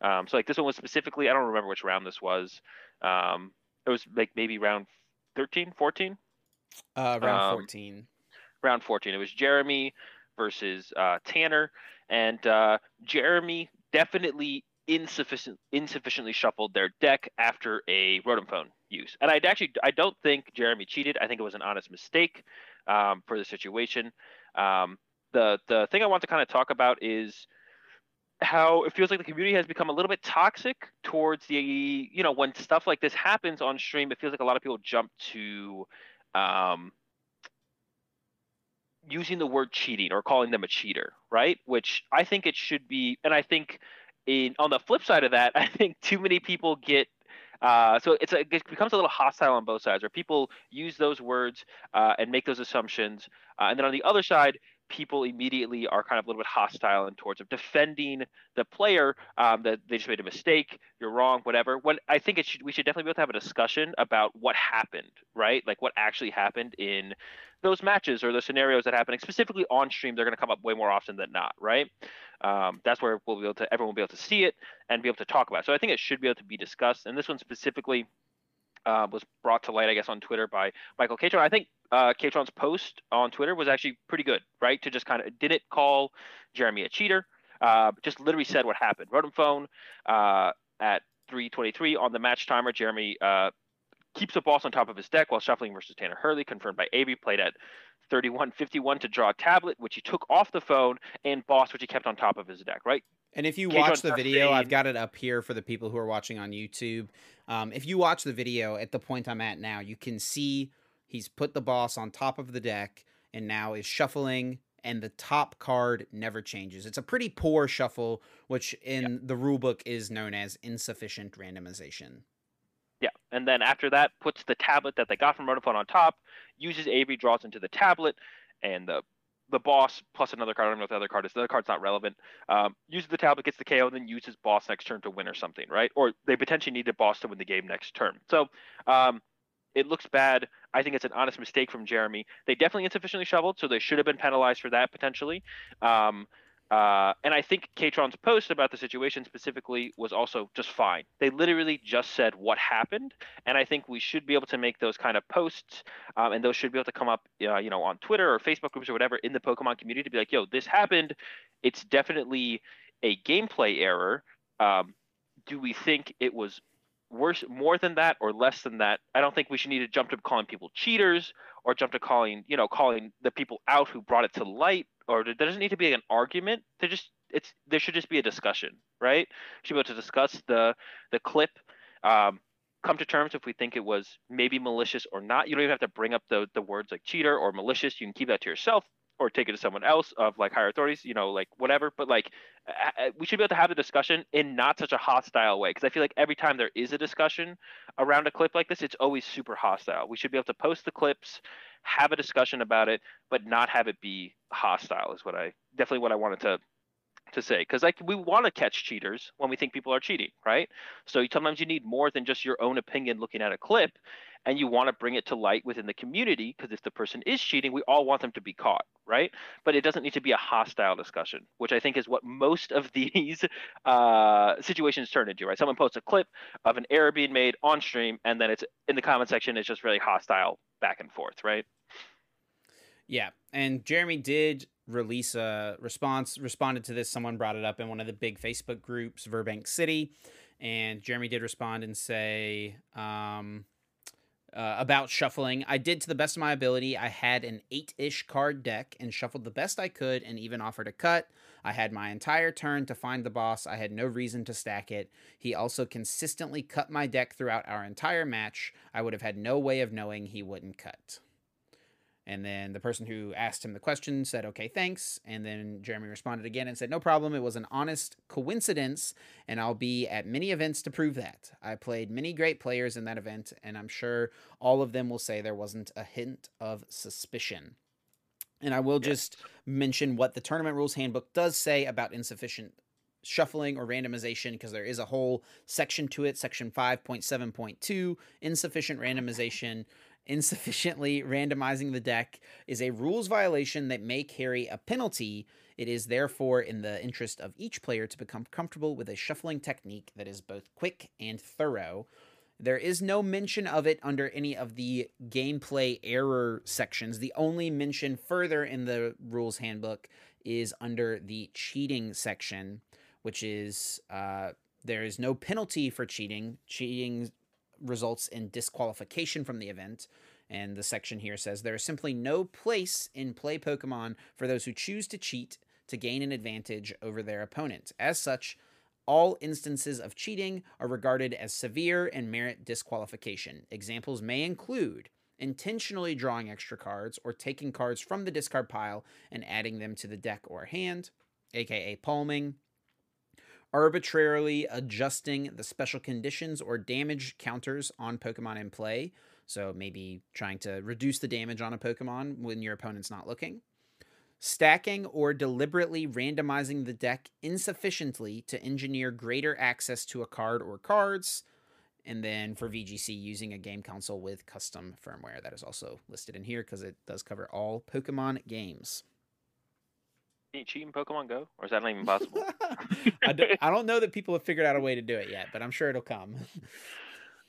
Um, so like this one was specifically, I don't remember which round this was. Um, it was like maybe round 13, 14? Uh, round um, 14. Round 14. It was Jeremy versus uh, Tanner, and uh, Jeremy definitely insufficient insufficiently shuffled their deck after a Rotom phone use. And I actually I don't think Jeremy cheated. I think it was an honest mistake um, for the situation. Um, the the thing I want to kind of talk about is how it feels like the community has become a little bit toxic towards the you know when stuff like this happens on stream it feels like a lot of people jump to um, using the word cheating or calling them a cheater right? Which i think it should be and i think in on the flip side of that i think too many people get uh, so it's a, it becomes a little hostile on both sides, where people use those words uh, and make those assumptions, uh, and then on the other side, people immediately are kind of a little bit hostile and towards of defending the player um, that they just made a mistake, you're wrong, whatever. When I think it should, we should definitely be able to have a discussion about what happened, right? Like what actually happened in those matches or the scenarios that happening specifically on stream. They're going to come up way more often than not, right? Um, that's where we'll be able to everyone will be able to see it and be able to talk about. It. So I think it should be able to be discussed. And this one specifically uh, was brought to light, I guess, on Twitter by Michael Catron. I think uh, Catron's post on Twitter was actually pretty good, right? To just kind of didn't call Jeremy a cheater, uh, just literally said what happened. Rotom phone uh, at 3:23 on the match timer. Jeremy uh, keeps a boss on top of his deck while shuffling versus Tanner Hurley, confirmed by Avery, played at 31:51 to draw a tablet, which he took off the phone, and boss, which he kept on top of his deck, right? And if you watch the video, I've got it up here for the people who are watching on YouTube. Um, if you watch the video at the point I'm at now, you can see he's put the boss on top of the deck and now is shuffling and the top card never changes. It's a pretty poor shuffle, which in yeah. the rulebook is known as insufficient randomization. Yeah, and then after that, puts the tablet that they got from Rotom phone on top, uses Avery, draws into the tablet, and the the boss plus another card. I don't know what the other card is. The other card's not relevant. Um, uses the tablet, gets the KO, and then uses boss next turn to win or something, right? Or they potentially need a boss to win the game next turn. So um, it looks bad. I think it's an honest mistake from Jeremy. They definitely insufficiently shoveled, so they should have been penalized for that potentially. Um, uh, and I think Catron's post about the situation specifically was also just fine. They literally just said what happened, and I think we should be able to make those kind of posts, um, and those should be able to come up, uh, you know, on Twitter or Facebook groups or whatever in the Pokemon community to be like, "Yo, this happened. It's definitely a gameplay error. Um, do we think it was worse, more than that, or less than that? I don't think we should need to jump to calling people cheaters or jump to calling, you know, calling the people out who brought it to light or there doesn't need to be an argument. There just it's there should just be a discussion, right? should be able to discuss the the clip, um, come to terms if we think it was maybe malicious or not. You don't even have to bring up the the words like cheater or malicious. You can keep that to yourself or take it to someone else of like higher authorities, you know, like whatever. But like, we should be able to have the discussion in not such a hostile way because I feel like every time there is a discussion around a clip like this, it's always super hostile. We should be able to post the clips, have a discussion about it, but not have it be hostile. Is what I definitely what I wanted to to say. Because like we want to catch cheaters when we think people are cheating right? So sometimes you need more than just your own opinion looking at a clip and you want to bring it to light within the community because if the person is cheating we all want them to be caught right? But it doesn't need to be a hostile discussion which i think is what most of these uh, situations turn into right? Someone posts a clip of an error being made on stream and then it's in the comment section it's just really hostile back and forth right yeah, and Jeremy did release a response, responded to this. Someone brought it up in one of the big Facebook groups, Virbank City, and Jeremy did respond and say um, uh, about shuffling. I did to the best of my ability. I had an eight ish card deck and shuffled the best I could and even offered a cut. I had my entire turn to find the boss. I had no reason to stack it. He also consistently cut my deck throughout our entire match. I would have had no way of knowing he wouldn't cut. And then the person who asked him the question said, okay, thanks. And then Jeremy responded again and said, no problem. It was an honest coincidence, and I'll be at many events to prove that. I played many great players in that event, and I'm sure all of them will say there wasn't a hint of suspicion. And I will just mention what the tournament rules handbook does say about insufficient shuffling or randomization because there is a whole section to it, section 5.7.2, insufficient randomization. Insufficiently randomizing the deck is a rules violation that may carry a penalty. It is therefore in the interest of each player to become comfortable with a shuffling technique that is both quick and thorough. There is no mention of it under any of the gameplay error sections. The only mention further in the rules handbook is under the cheating section, which is uh, there is no penalty for cheating. Cheating results in disqualification from the event. And the section here says there is simply no place in play Pokemon for those who choose to cheat to gain an advantage over their opponent. As such, all instances of cheating are regarded as severe and merit disqualification. Examples may include intentionally drawing extra cards or taking cards from the discard pile and adding them to the deck or hand, aka palming, arbitrarily adjusting the special conditions or damage counters on Pokemon in play. So maybe trying to reduce the damage on a Pokemon when your opponent's not looking stacking or deliberately randomizing the deck insufficiently to engineer greater access to a card or cards. And then for VGC, using a game console with custom firmware. That is also listed in here because it does cover all Pokemon games. You cheat in Pokemon Go? Or is that not even possible? I, don't, I don't know that people have figured out a way to do it yet, but I'm sure it'll come.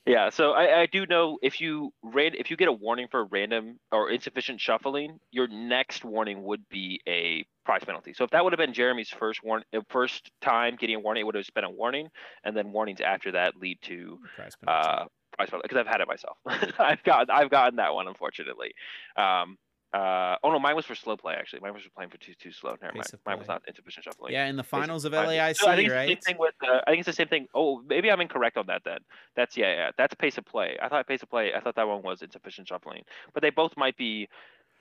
Yeah, so I, I do know if you ran if you get a warning for random or insufficient shuffling, your next warning would be a prize penalty. So if that would have been Jeremy's first warn uh, first time getting a warning, it would have been a warning, and then warnings after that lead to prize penalty. Uh, prize penalty because I've had it myself. I've got I've gotten that one unfortunately. Um, uh, oh no, mine was for slow play actually. Mine was for playing for too too slow. Never mind. Mine was not insufficient shuffling. Yeah, in the finals of LAIC, so I think right? It's the same thing with. Uh, I think it's the same thing. Oh, maybe I'm incorrect on that then. That's yeah, yeah. That's pace of play. I thought pace of play. I thought that one was insufficient shuffling, but they both might be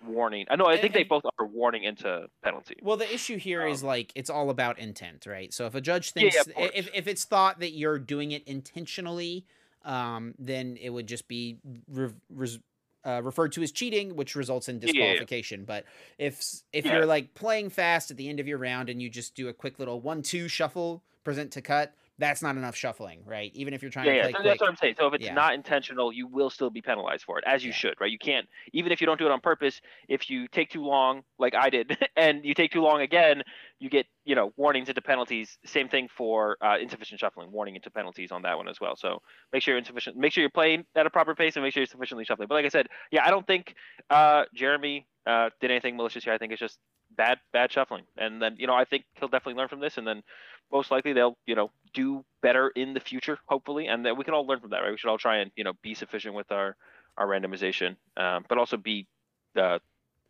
warning. I know. I think and, they both are warning into penalty. Well, the issue here um, is like it's all about intent, right? So if a judge thinks yeah, yeah, if if it's thought that you're doing it intentionally, um, then it would just be re- re- uh, referred to as cheating, which results in disqualification. Yeah. But if if yeah. you're like playing fast at the end of your round and you just do a quick little one-two shuffle, present to cut, that's not enough shuffling, right? Even if you're trying yeah, to play yeah. So that's what I'm saying. So if it's yeah. not intentional, you will still be penalized for it, as you yeah. should, right? You can't, even if you don't do it on purpose, if you take too long, like I did, and you take too long again, you get, you know, warnings into penalties. Same thing for uh, insufficient shuffling, warning into penalties on that one as well. So make sure you're insufficient, make sure you're playing at a proper pace, and make sure you're sufficiently shuffling. But like I said, yeah, I don't think uh, Jeremy uh, did anything malicious here. I think it's just bad, bad shuffling, and then you know, I think he'll definitely learn from this, and then most likely they'll you know do better in the future hopefully. And that we can all learn from that right? We should all try and you know be sufficient with our our randomization um, but also be uh,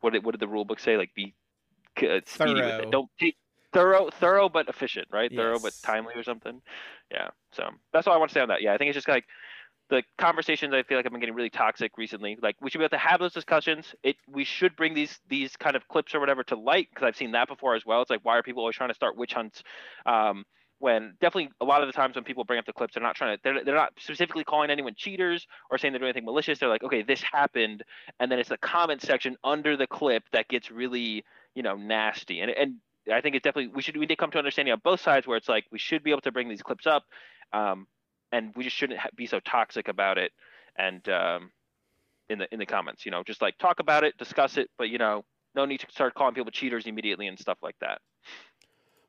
what did what did the rule book say? Like be uh, speedy thorough. with it. Don't take thorough thorough but efficient right? Yes. thorough but timely or something. Yeah so that's all i want to say on that. Yeah i think it's just like the conversations I feel like I've been getting really toxic recently. Like we should be able to have those discussions. It we should bring these these kind of clips or whatever to light because I've seen that before as well. It's like why are people always trying to start witch hunts? Um, when definitely a lot of the times when people bring up the clips, they're not trying to they're they're not specifically calling anyone cheaters or saying they're doing anything malicious. They're like, okay, this happened, and then it's the comment section under the clip that gets really you know nasty. And and I think it's definitely we should we did come to understanding on both sides where it's like we should be able to bring these clips up. Um, and we just shouldn't be so toxic about it. And um, in the in the comments, you know, just like talk about it, discuss it, but you know, no need to start calling people cheaters immediately and stuff like that.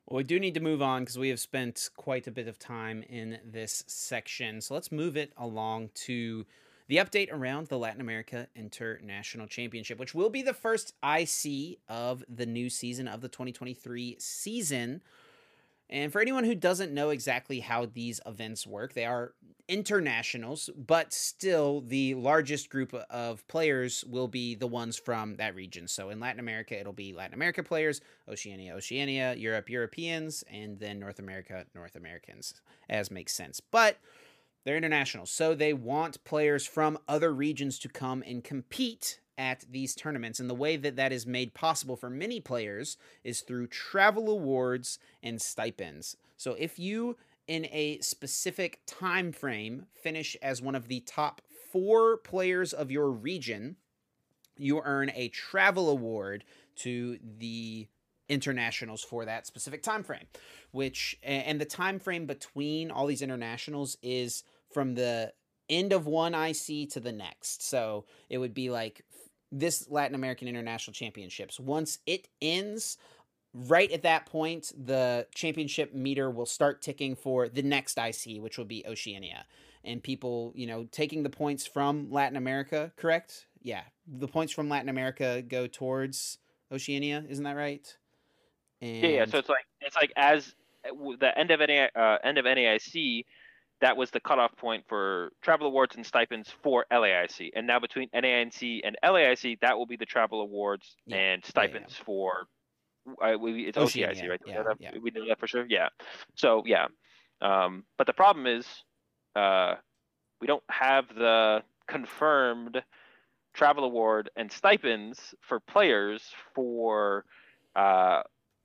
Well, we do need to move on because we have spent quite a bit of time in this section. So let's move it along to the update around the Latin America International Championship, which will be the first IC of the new season of the 2023 season. And for anyone who doesn't know exactly how these events work, they are internationals, but still the largest group of players will be the ones from that region. So in Latin America, it'll be Latin America players, Oceania, Oceania, Europe, Europeans, and then North America, North Americans, as makes sense. But they're international, so they want players from other regions to come and compete at these tournaments. And the way that that is made possible for many players is through travel awards and stipends. So if you in a specific time frame finish as one of the top 4 players of your region, you earn a travel award to the internationals for that specific time frame which and the time frame between all these internationals is from the end of one IC to the next so it would be like this Latin American International Championships. Once it ends right at that point the championship meter will start ticking for the next IC which will be Oceania. And people you know taking the points from Latin America correct? Yeah. The points from Latin America go towards Oceania isn't that right? And... Yeah, yeah. So it's like it's like as the end of NA, uh, end of NAIC, that was the cutoff point for travel awards and stipends for LAIC, and now between NAIC and LAIC, that will be the travel awards yeah. and stipends yeah, yeah. for. Uh, we, it's OCIC, right? Yeah, yeah. We know that for sure. Yeah. So yeah, um, but the problem is, uh, we don't have the confirmed travel award and stipends for players for uh,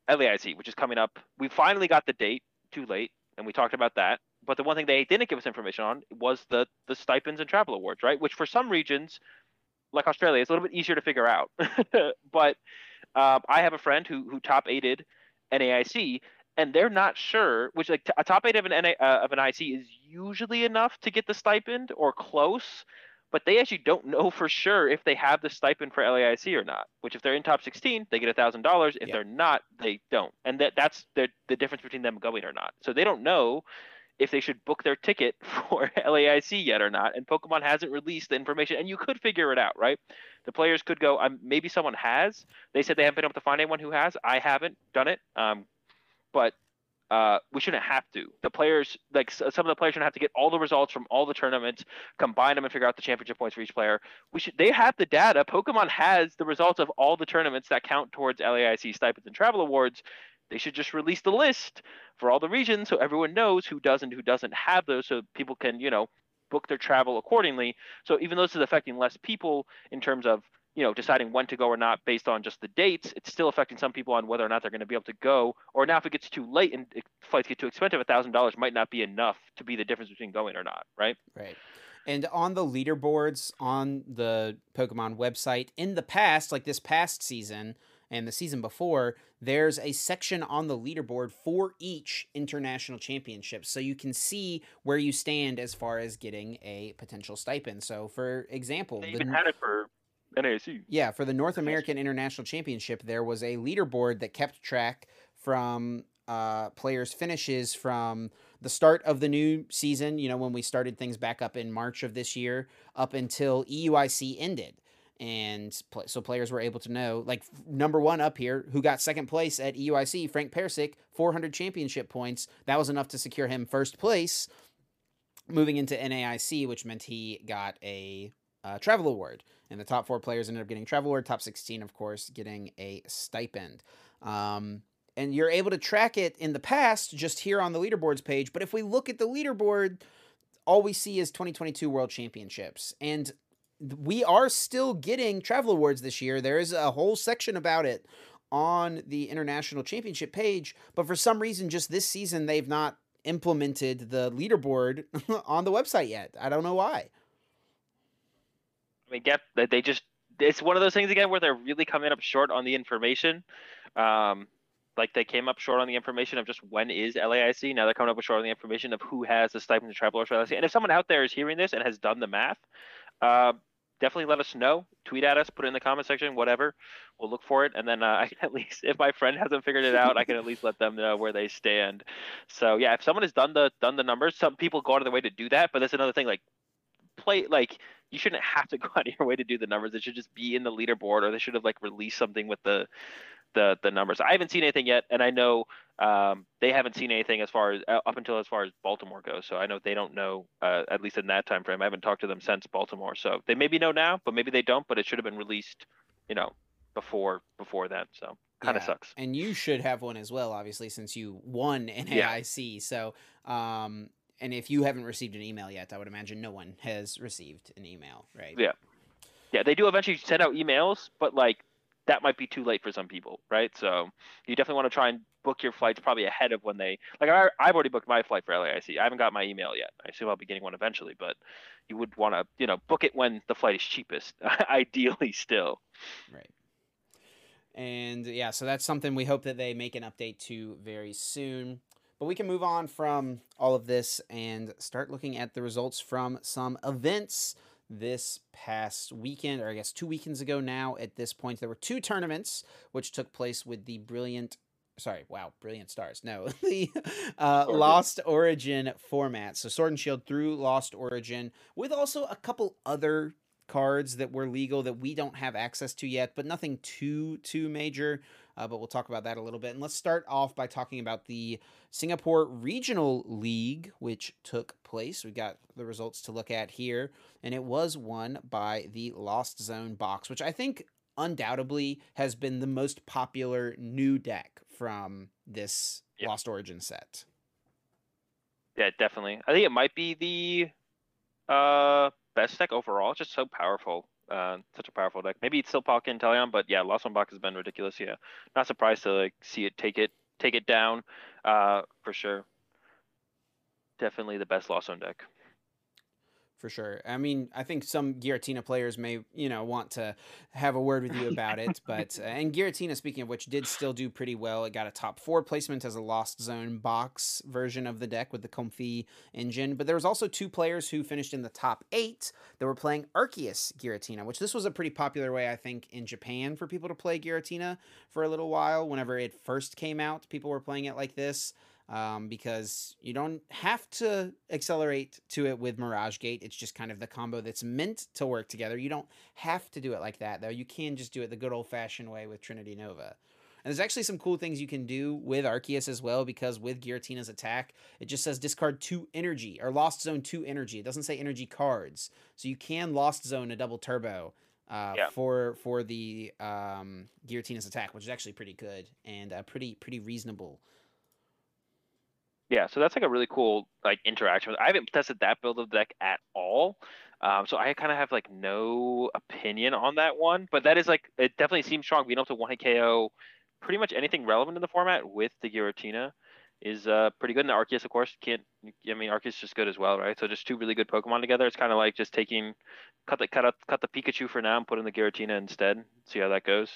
LAIC, which is coming up. We finally got the date, too late, and we talked about that. But the one thing they didn't give us information on was the the stipends and travel awards, right? Which for some regions, like Australia, is a little bit easier to figure out. but um, I have a friend who who top aided NAIC, and they're not sure. Which like a top eight of an NA, uh, of an IC is usually enough to get the stipend or close but they actually don't know for sure if they have the stipend for LAIC or not. Which, if they're in top 16, they get a thousand dollars. If they're not, they don't, and that that's the the difference between them going or not. So they don't know if they should book their ticket for LAIC yet or not. And Pokemon hasn't released the information, and you could figure it out, right? The players could go. Um, maybe someone has. They said they haven't been able to find anyone who has. I haven't done it. Um, but uh, we shouldn't have to. The players, like some of the players, shouldn't have to get all the results from all the tournaments, combine them, and figure out the championship points for each player. We should. They have the data. Pokemon has the results of all the tournaments that count towards LAIC stipends and travel awards. They should just release the list for all the regions so everyone knows who does and who doesn't have those, so people can, you know, book their travel accordingly. So even though this is affecting less people in terms of you know, deciding when to go or not based on just the dates, it's still affecting some people on whether or not they're going to be able to go. Or now, if it gets too late and flights get too expensive, a thousand dollars might not be enough to be the difference between going or not, right? Right. And on the leaderboards on the Pokemon website, in the past, like this past season and the season before, there's a section on the leaderboard for each international championship. So you can see where you stand as far as getting a potential stipend. So, for example, they even the, had it for NASU. Yeah, for the North American International Championship, there was a leaderboard that kept track from uh, players' finishes from the start of the new season, you know, when we started things back up in March of this year, up until EUIC ended. And so players were able to know, like number one up here, who got second place at EUIC, Frank Persic 400 championship points. That was enough to secure him first place moving into NAIC, which meant he got a uh, travel award. And the top four players ended up getting travel award. Top 16, of course, getting a stipend. Um, and you're able to track it in the past just here on the leaderboards page. But if we look at the leaderboard, all we see is 2022 World Championships. And we are still getting travel awards this year. There is a whole section about it on the International Championship page. But for some reason, just this season, they've not implemented the leaderboard on the website yet. I don't know why I mean, that they just it's one of those things again where they're really coming up short on the information. Um, like they came up short on the information of just when is LAIC. Now they're coming up short on the information of who has the stipend to travel for LAIC. And if someone out there is hearing this and has done the math, uh, definitely let us know. Tweet at us, put it in the comment section, whatever. We'll look for it, and then uh, I can at least, if my friend hasn't figured it out, I can at least let them know where they stand. So yeah, if someone has done the done the numbers, some people go out of their way to do that, but that's another thing. Like play like you shouldn't have to go out of your way to do the numbers. It should just be in the leaderboard, or they should have like released something with the the the numbers. I haven't seen anything yet, and I know um, they haven't seen anything as far as uh, up until as far as Baltimore goes. So I know they don't know uh, at least in that time frame. I haven't talked to them since Baltimore, so they maybe know now, but maybe they don't. But it should have been released, you know, before before that. So kind of yeah. sucks. And you should have one as well, obviously, since you won NAIC. Yeah. So um, and if you haven't received an email yet, I would imagine no one has received an email, right? Yeah. Yeah, they do eventually send out emails, but like that might be too late for some people, right? So you definitely want to try and book your flights probably ahead of when they like I, I've already booked my flight for LAIC. I haven't got my email yet. I assume I'll be getting one eventually, but you would want to you know book it when the flight is cheapest, ideally still. Right. And yeah, so that's something we hope that they make an update to very soon. But we can move on from all of this and start looking at the results from some events this past weekend, or I guess two weekends ago now at this point. There were two tournaments which took place with the brilliant sorry, wow, brilliant stars. No, the uh, Lost Origin format. So Sword and Shield through Lost Origin, with also a couple other cards that were legal that we don't have access to yet, but nothing too too major. Uh, but we'll talk about that a little bit. And let's start off by talking about the Singapore Regional League, which took place. We got the results to look at here, and it was won by the Lost Zone box, which I think undoubtedly has been the most popular new deck from this yep. Lost Origin set. Yeah, definitely. I think it might be the uh, best deck overall. Just so powerful. Uh, such a powerful deck. Maybe it's still Palkia and Inteleon, but yeah, Lost Zone Box has been ridiculous. Yeah, not surprised to like see it take it take it down. Uh, for sure. Definitely the best Lost Zone deck for sure. I mean, I think some Giratina players may, you know, want to have a word with you about it. But, uh, and Giratina, speaking of which, did still do pretty well. It got a top four placement as a Lost Zone box version of the deck with the Comfey engine. But there was also two players who finished in the top eight that were playing Arceus Giratina, which this was a pretty popular way, I think, in Japan for people to play Giratina for a little while. Whenever it first came out, people were playing it like this um, because you don't have to accelerate to it with Mirage Gate. It's just kind of the combo that's meant to work together. You don't have to do it like that, though. You can just do it the good old fashioned way with Trinity Nova. And there's actually some cool things you can do with Arceus as well, because with Giratina's attack, it just says discard two energy or Lost Zone two energy. It doesn't say energy cards, so you can Lost Zone a double turbo uh, yeah. for for the um, Giratina's attack, which is actually pretty good and uh, pretty pretty reasonable yeah, so that's like a really cool like interaction. I haven't tested that build of the deck at all, um, so I kind of have like no opinion on that one. But that is like it definitely seems strong. Being able to one hit KO pretty much anything relevant in the format with the Giratina is uh, pretty good. And the Arceus, of course, can't. I mean, Arceus is just good as well, right? So just two really good Pokemon together. It's kind of like just taking cut the cut cut the Pikachu for now and put in the Giratina instead. See how that goes.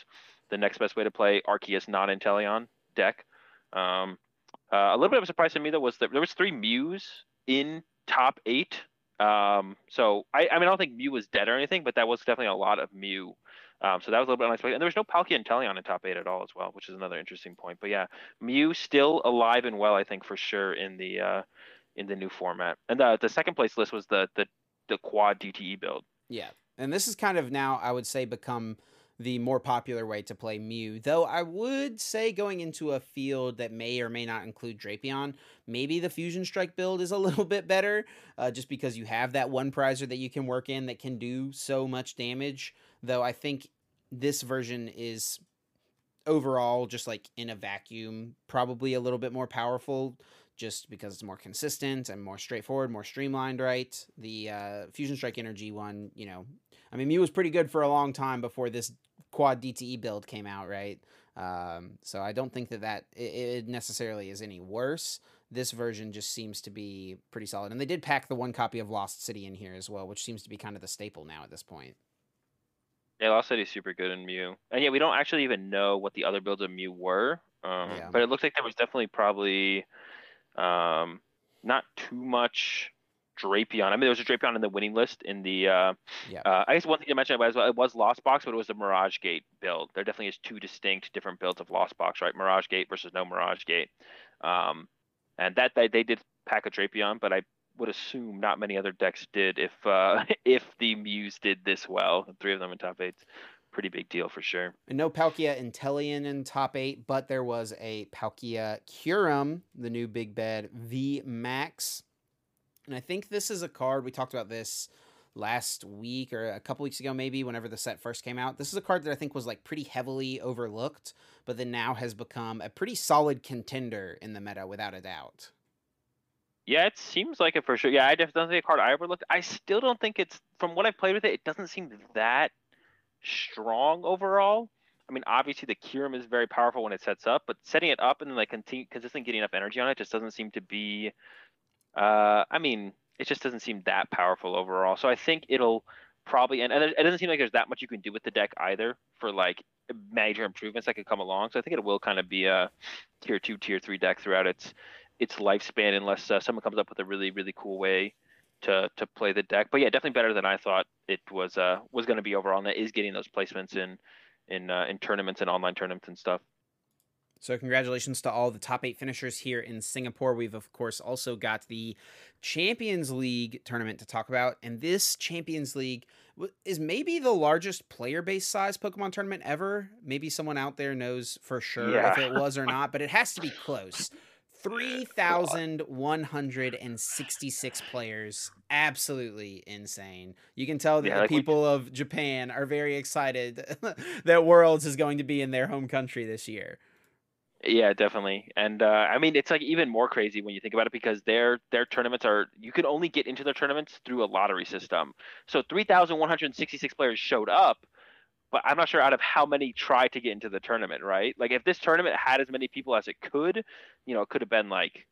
The next best way to play Arceus, not Inteleon deck. Um, uh, a little bit of a surprise to me though was that there was three Mews in top eight. Um, so I, I mean, I don't think Mew was dead or anything, but that was definitely a lot of Mew. Um, so that was a little bit unexpected. And there was no Palkia and Inteleon in top eight at all as well, which is another interesting point. But yeah, Mew still alive and well, I think for sure in the uh, in the new format. And the the second place list was the the the quad DTE build. Yeah, and this is kind of now I would say become the more popular way to play Mew. Though I would say going into a field that may or may not include Drapion, maybe the Fusion Strike build is a little bit better, uh, just because you have that one prizer that you can work in that can do so much damage. Though I think this version is overall just like in a vacuum probably a little bit more powerful just because it's more consistent and more straightforward, more streamlined, right? The uh, Fusion Strike Energy one, you know, I mean, Mew was pretty good for a long time before this quad DTE build came out, right? Um, so I don't think that that it, necessarily is any worse. This version just seems to be pretty solid, and they did pack the one copy of Lost City in here as well, which seems to be kind of the staple now at this point. Yeah, Lost City is super good in Mew, and yeah, we don't actually even know what the other builds of Mew were. Um, yeah. But it looks like there was definitely probably um, not too much Drapion. I mean, there was a Drapion in the winning list in the. Uh, yeah. Uh, I guess one thing to mention was it was Lost Box, but it was the Mirage Gate build. There definitely is two distinct different builds of Lost Box, right? Mirage Gate versus no Mirage Gate. Um, and that they, they did pack a Drapion, but I would assume not many other decks did. If uh, if the Mews did this well, three of them in top eight, pretty big deal for sure. And no Palkia Inteleon in top eight, but there was a Palkia Kyurem, the new big bad V Max and I think this is a card, we talked about this last week or a couple weeks ago, maybe, whenever the set first came out. This is a card that I think was like pretty heavily overlooked, but then now has become a pretty solid contender in the meta without a doubt. Yeah, it seems like it for sure. Yeah, I definitely think a card I overlooked. I still don't think it's from what I've played with it. It doesn't seem that strong overall. I mean, obviously the Kyurem is very powerful when it sets up, but setting it up and then like continue consistently getting enough energy on it just doesn't seem to be uh, I mean, it just doesn't seem that powerful overall. So I think it'll probably and, and it doesn't seem like there's that much you can do with the deck either for like major improvements that could come along. So I think it will kind of be a tier two, tier three deck throughout its its lifespan, unless uh, someone comes up with a really really cool way to to play the deck. But yeah, definitely better than I thought it was uh was going to be overall. And that is getting those placements in in uh, in tournaments and online tournaments and stuff. So, congratulations to all the top eight finishers here in Singapore. We've, of course, also got the Champions League tournament to talk about. And this Champions League is maybe the largest player base size Pokemon tournament ever. Maybe someone out there knows for sure yeah. if it was or not, but it has to be close. 3,166 players. Absolutely insane. You can tell that yeah, the like people we... of Japan are very excited that Worlds is going to be in their home country this year. Yeah, definitely. And uh, I mean, it's like even more crazy when you think about it because their their tournaments are you can only get into their tournaments through a lottery system. So 3,166 players showed up, but I'm not sure out of how many tried to get into the tournament, right? Like if this tournament had as many people as it could, you know, it could have been like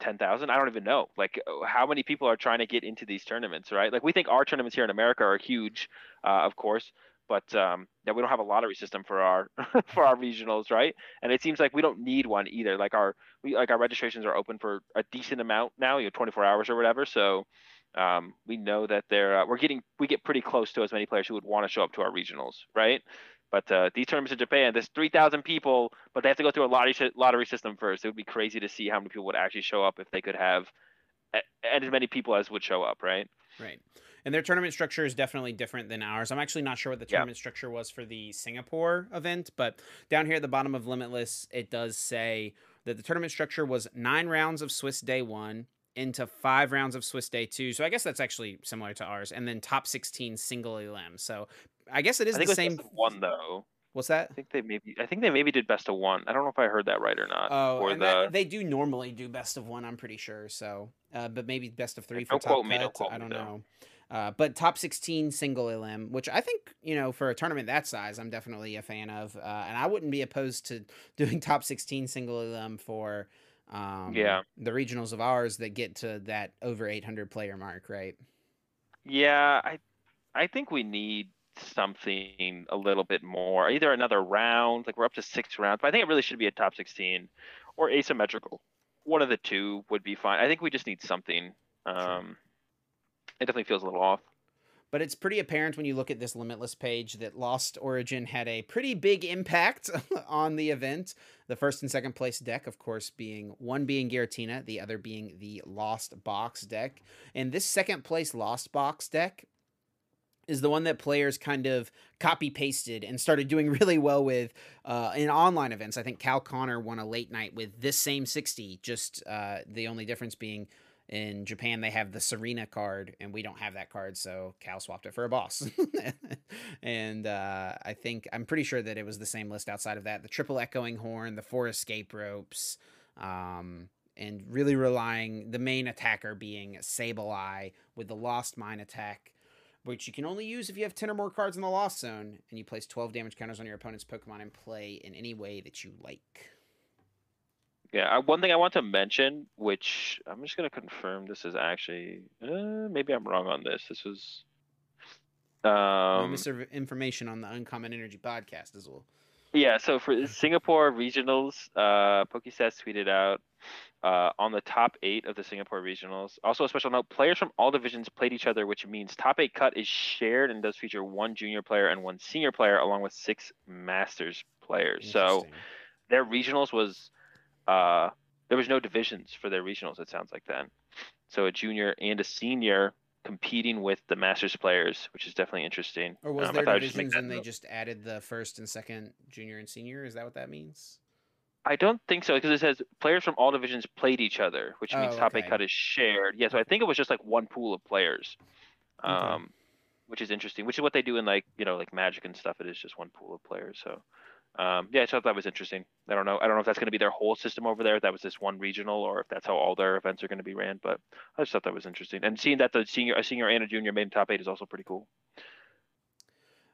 10,000. I don't even know. Like how many people are trying to get into these tournaments, right? Like we think our tournaments here in America are huge, uh, of course, but um, yeah, we don't have a lottery system for our for our regionals, right? And it seems like we don't need one either. Like our we like our registrations are open for a decent amount now, you know, 24 hours or whatever. So um, we know that they're uh, we're getting we get pretty close to as many players who would want to show up to our regionals, right? But uh, these tournaments in Japan, there's 3,000 people, but they have to go through a lottery lottery system first. It would be crazy to see how many people would actually show up if they could have as many people as would show up, right? Right. And their tournament structure is definitely different than ours. I'm actually not sure what the tournament yeah. structure was for the Singapore event, but down here at the bottom of Limitless, it does say that the tournament structure was nine rounds of Swiss Day One into five rounds of Swiss Day Two. So I guess that's actually similar to ours, and then top 16 single elim. So I guess it is the same one though. What's that? I think they maybe. I think they maybe did best of one. I don't know if I heard that right or not. Oh, or the... That, they do normally do best of one. I'm pretty sure. So, uh, but maybe best of three for top quote me, I don't know. Uh, but top 16 single elim, which I think, you know, for a tournament that size, I'm definitely a fan of. Uh, and I wouldn't be opposed to doing top 16 single elim for um, yeah. the regionals of ours that get to that over 800 player mark, right? Yeah, I, I think we need something a little bit more. Either another round, like we're up to six rounds, but I think it really should be a top 16 or asymmetrical. One of the two would be fine. I think we just need something. Um, sure it definitely feels a little off. But it's pretty apparent when you look at this Limitless page that Lost Origin had a pretty big impact on the event. The first and second place deck, of course, being one being Giratina, the other being the Lost Box deck. And this second place Lost Box deck is the one that players kind of copy pasted and started doing really well with uh, in online events. I think Cal Connor won a late night with this same 60, just uh, the only difference being in Japan, they have the Serena card, and we don't have that card, so Cal swapped it for a boss. and uh, I think I'm pretty sure that it was the same list outside of that: the triple echoing horn, the four escape ropes, um, and really relying the main attacker being Sableye with the Lost Mine attack, which you can only use if you have ten or more cards in the Lost Zone, and you place twelve damage counters on your opponent's Pokemon and play in any way that you like. Yeah, one thing I want to mention, which I'm just gonna confirm, this is actually uh, maybe I'm wrong on this. This was um, Mr. Information on the Uncommon Energy podcast as well. Yeah, so for Singapore regionals, uh, PokeStats tweeted out uh, on the top eight of the Singapore regionals. Also, a special note: players from all divisions played each other, which means top eight cut is shared and does feature one junior player and one senior player, along with six Masters players. So their regionals was uh, there was no divisions for their regionals. It sounds like then, so a junior and a senior competing with the Masters players, which is definitely interesting. Or was um, there divisions and they just added the first and second junior and senior? Is that what that means? I don't think so because it says players from all divisions played each other, which means oh, top eight cut is shared. Yeah, so I think it was just like one pool of players, um, okay. which is interesting. Which is what they do in like you know like Magic and stuff. It is just one pool of players. So um, yeah, I thought that was interesting. I don't know. I don't know if that's going to be their whole system over there. If that was this one regional, or if that's how all their events are going to be ran. But I just thought that was interesting. And seeing that the senior, a senior and a junior made in top eight is also pretty cool.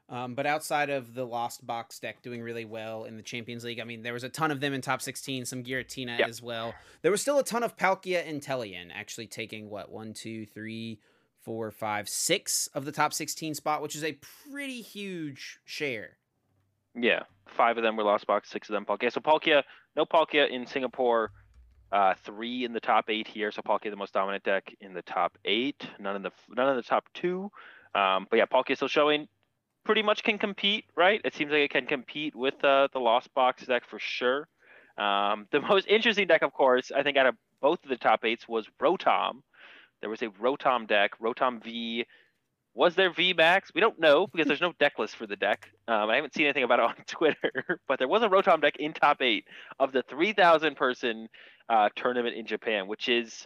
Um, but outside of the Lost Box deck doing really well in the Champions League, I mean, there was a ton of them in top 16, some Giratina yep. as well. There was still a ton of Palkia and Inteleon actually taking what, one, two, three, four, five, six of the top 16 spot, which is a pretty huge share. Yeah, five of them were Lost Box, six of them Palkia. So Palkia, no Palkia in Singapore. Uh, three in the top eight here. So Palkia, the most dominant deck in the top eight. None in the none in the top two. Um, but yeah, Palkia still showing pretty much can compete, right? It seems like it can compete with uh, the Lost Box deck for sure. Um, the most interesting deck, of course, I think out of both of the top eights was Rotom. There was a Rotom deck, Rotom V was there VMAX? We don't know because there's no deck list for the deck. Um, I haven't seen anything about it on Twitter, but there was a Rotom deck in top eight of the 3,000 person uh, tournament in Japan, which is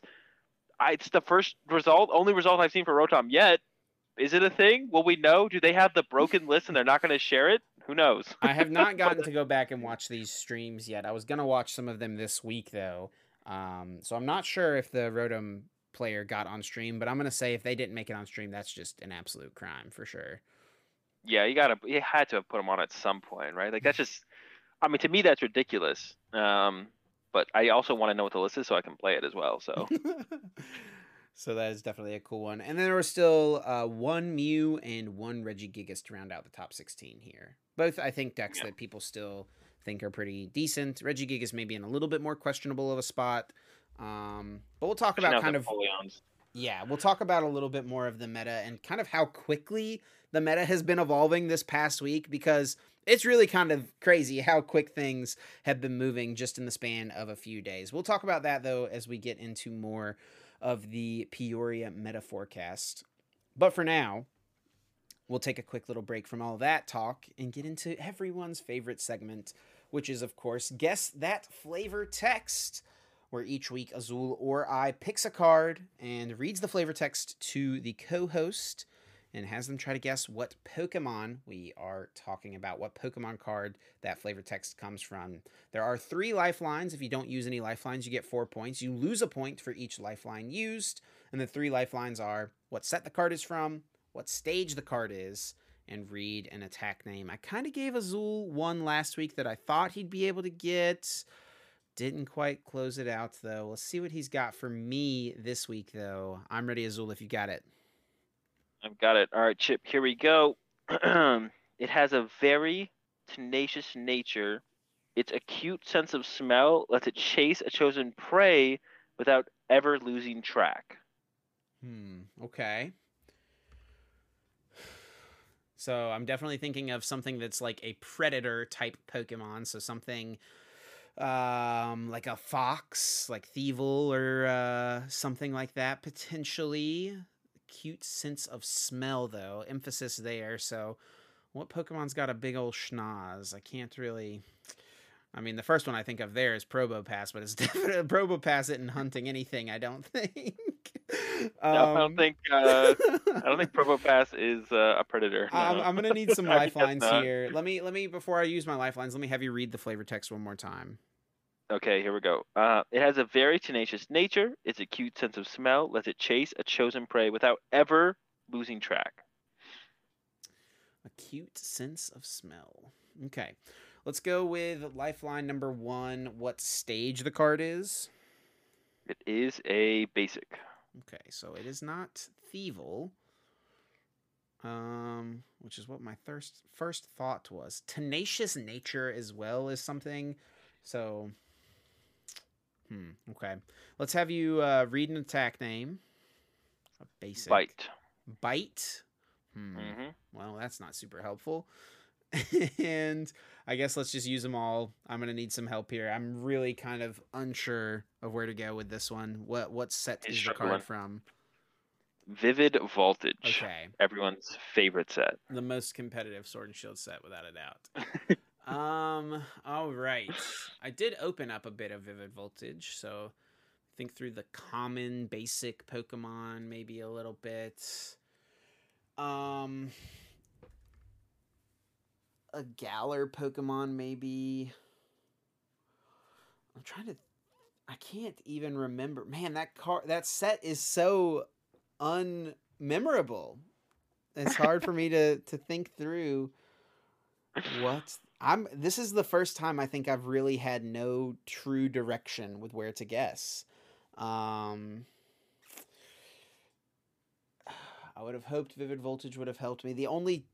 I, it's the first result, only result I've seen for Rotom yet. Is it a thing? Will we know? Do they have the broken list and they're not going to share it? Who knows? I have not gotten to go back and watch these streams yet. I was going to watch some of them this week though. Um, so I'm not sure if the Rotom player got on stream, but I'm gonna say if they didn't make it on stream, that's just an absolute crime for sure. Yeah, you gotta you had to have put them on at some point, right? Like that's just, I mean, to me that's ridiculous. Um, but I also want to know what the list is so I can play it as well. So. so that is definitely a cool one. And then there was still uh, one Mew and one Regigigas to round out the top 16 here. Both, I think, decks yeah. that people still think are pretty decent. Regigigas maybe in a little bit more questionable of a spot. Um, but we'll talk about kind of yeah, we'll talk about a little bit more of the meta and kind of how quickly the meta has been evolving this past week because it's really kind of crazy how quick things have been moving just in the span of a few days. We'll talk about that though as we get into more of the Peoria meta forecast. But for now, we'll take a quick little break from all that talk and get into everyone's favorite segment, which is, of course, Guess That Flavor Text where each week Azul or I picks a card and reads the flavor text to the co host and has them try to guess what Pokemon we are talking about, what Pokemon card that flavor text comes from. There are three lifelines. If you don't use any lifelines, you get four points. You lose a point for each lifeline used. And the three lifelines are what set the card is from, what stage the card is, and read an attack name. I kind of gave Azul one last week that I thought he'd be able to get. Didn't quite close it out though. Let's see what he's got for me this week though. I'm ready, Azul, if you got it. I've got it. All right, Chip, here we go. it has a very tenacious nature. Its acute sense of smell lets it chase a chosen prey without ever losing track. Hmm, okay. So I'm definitely thinking of something that's like a predator type Pokemon. So something um, like a fox, like Thievul or uh, something like that, potentially. Cute sense of smell, though. Emphasis there. So, what Pokemon's got a big old schnoz? I can't really. I mean, the first one I think of there is Probopass, but it's definitely Probopass isn't hunting anything. I don't think. Um, no, I don't um, think. Uh, I don't think Probopass is uh, a predator. No. I'm, I'm, gonna need some lifelines here. Let me let me before I use my lifelines. Let me have you read the flavor text one more time. Okay, here we go. Uh, it has a very tenacious nature. Its acute sense of smell lets it chase a chosen prey without ever losing track. Acute sense of smell. Okay. Let's go with lifeline number one. What stage the card is? It is a basic. Okay, so it is not Thievul. Um, which is what my first first thought was. Tenacious nature as well is something. So Hmm. Okay. Let's have you uh, read an attack name. A basic. Bite. Bite. Hmm. Mm-hmm. Well, that's not super helpful. and I guess let's just use them all. I'm gonna need some help here. I'm really kind of unsure of where to go with this one. What what set is the card from? Vivid Voltage. Okay. Everyone's favorite set. The most competitive Sword and Shield set, without a doubt. Um, all right. I did open up a bit of Vivid Voltage, so think through the common basic Pokemon maybe a little bit. Um a Galar Pokemon maybe. I'm trying to I can't even remember. Man, that car that set is so unmemorable. it's hard for me to to think through what I'm this is the first time I think I've really had no true direction with where to guess. Um I would have hoped Vivid Voltage would have helped me. The only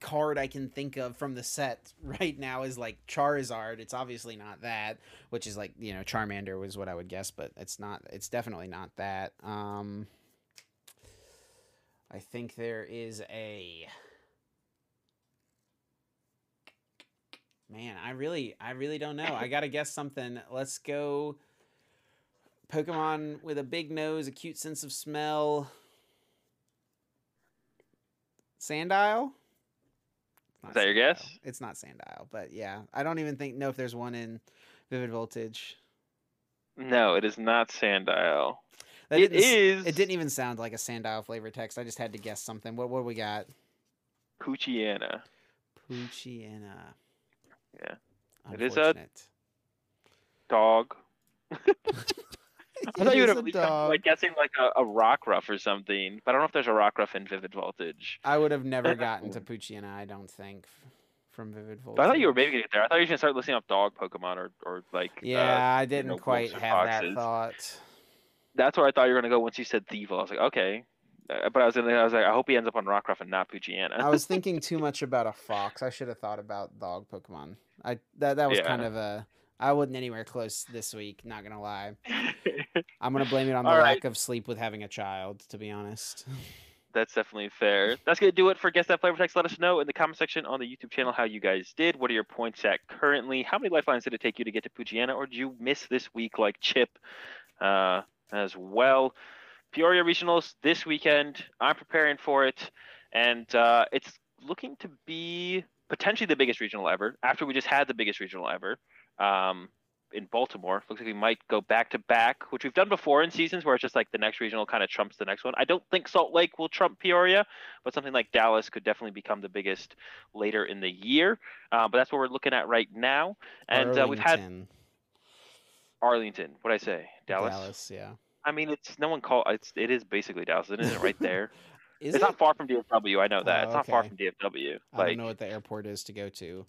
card I can think of from the set right now is like Charizard. It's obviously not that, which is like, you know, Charmander was what I would guess, but it's not it's definitely not that. Um I think there is a Man, I really I really don't know. I got to guess something. Let's go Pokemon with a big nose, a cute sense of smell. Sandile? Is that your guess? It's not Sandile, but yeah, I don't even think know if there's one in Vivid Voltage. No, mm. it is not Sandile. That it is. It didn't even sound like a Sandile flavor text. I just had to guess something. What what we got? Poochyena. Poochyena. Yeah. It is a dog. I thought you would have done, like guessing like a, a Rockruff or something, but I don't know if there's a rock Rockruff in Vivid Voltage. I would have never gotten to Poochyena, I don't think, from Vivid Voltage. But I thought you were maybe get there. I thought you were gonna start listing up dog Pokemon or, or like. Yeah, uh, I didn't you know, quite have that thought. That's where I thought you were gonna go once you said Thievul. I was like, okay, uh, but I was I was like, I hope he ends up on Rockruff and not Poochyena. I was thinking too much about a fox. I should have thought about dog Pokemon. I that that was yeah. kind of a I wasn't anywhere close this week. Not gonna lie. I'm gonna blame it on the All lack right. of sleep with having a child. To be honest. That's definitely fair. That's gonna do it for guess that flavor text. Let us know in the comment section on the YouTube channel how you guys did. What are your points at currently? How many lifelines did it take you to get to Poochyena, or did you miss this week like Chip uh, as well? Peoria Regionals this weekend. I'm preparing for it, and uh, it's looking to be potentially the biggest regional ever. After we just had the biggest regional ever um, in Baltimore, looks like we might go back to back, which we've done before in seasons where it's just like the next regional kind of trumps the next one. I don't think Salt Lake will trump Peoria, but something like Dallas could definitely become the biggest later in the year. Uh, but that's what we're looking at right now, and uh, we've had Arlington. What I say, Dallas. Dallas, yeah. I mean, it's no one call it's it is basically Dallas, isn't it? Right there. Is it's it? not far from DFW. I know that. Oh, it's not far from DFW. I don't know what the airport is to go to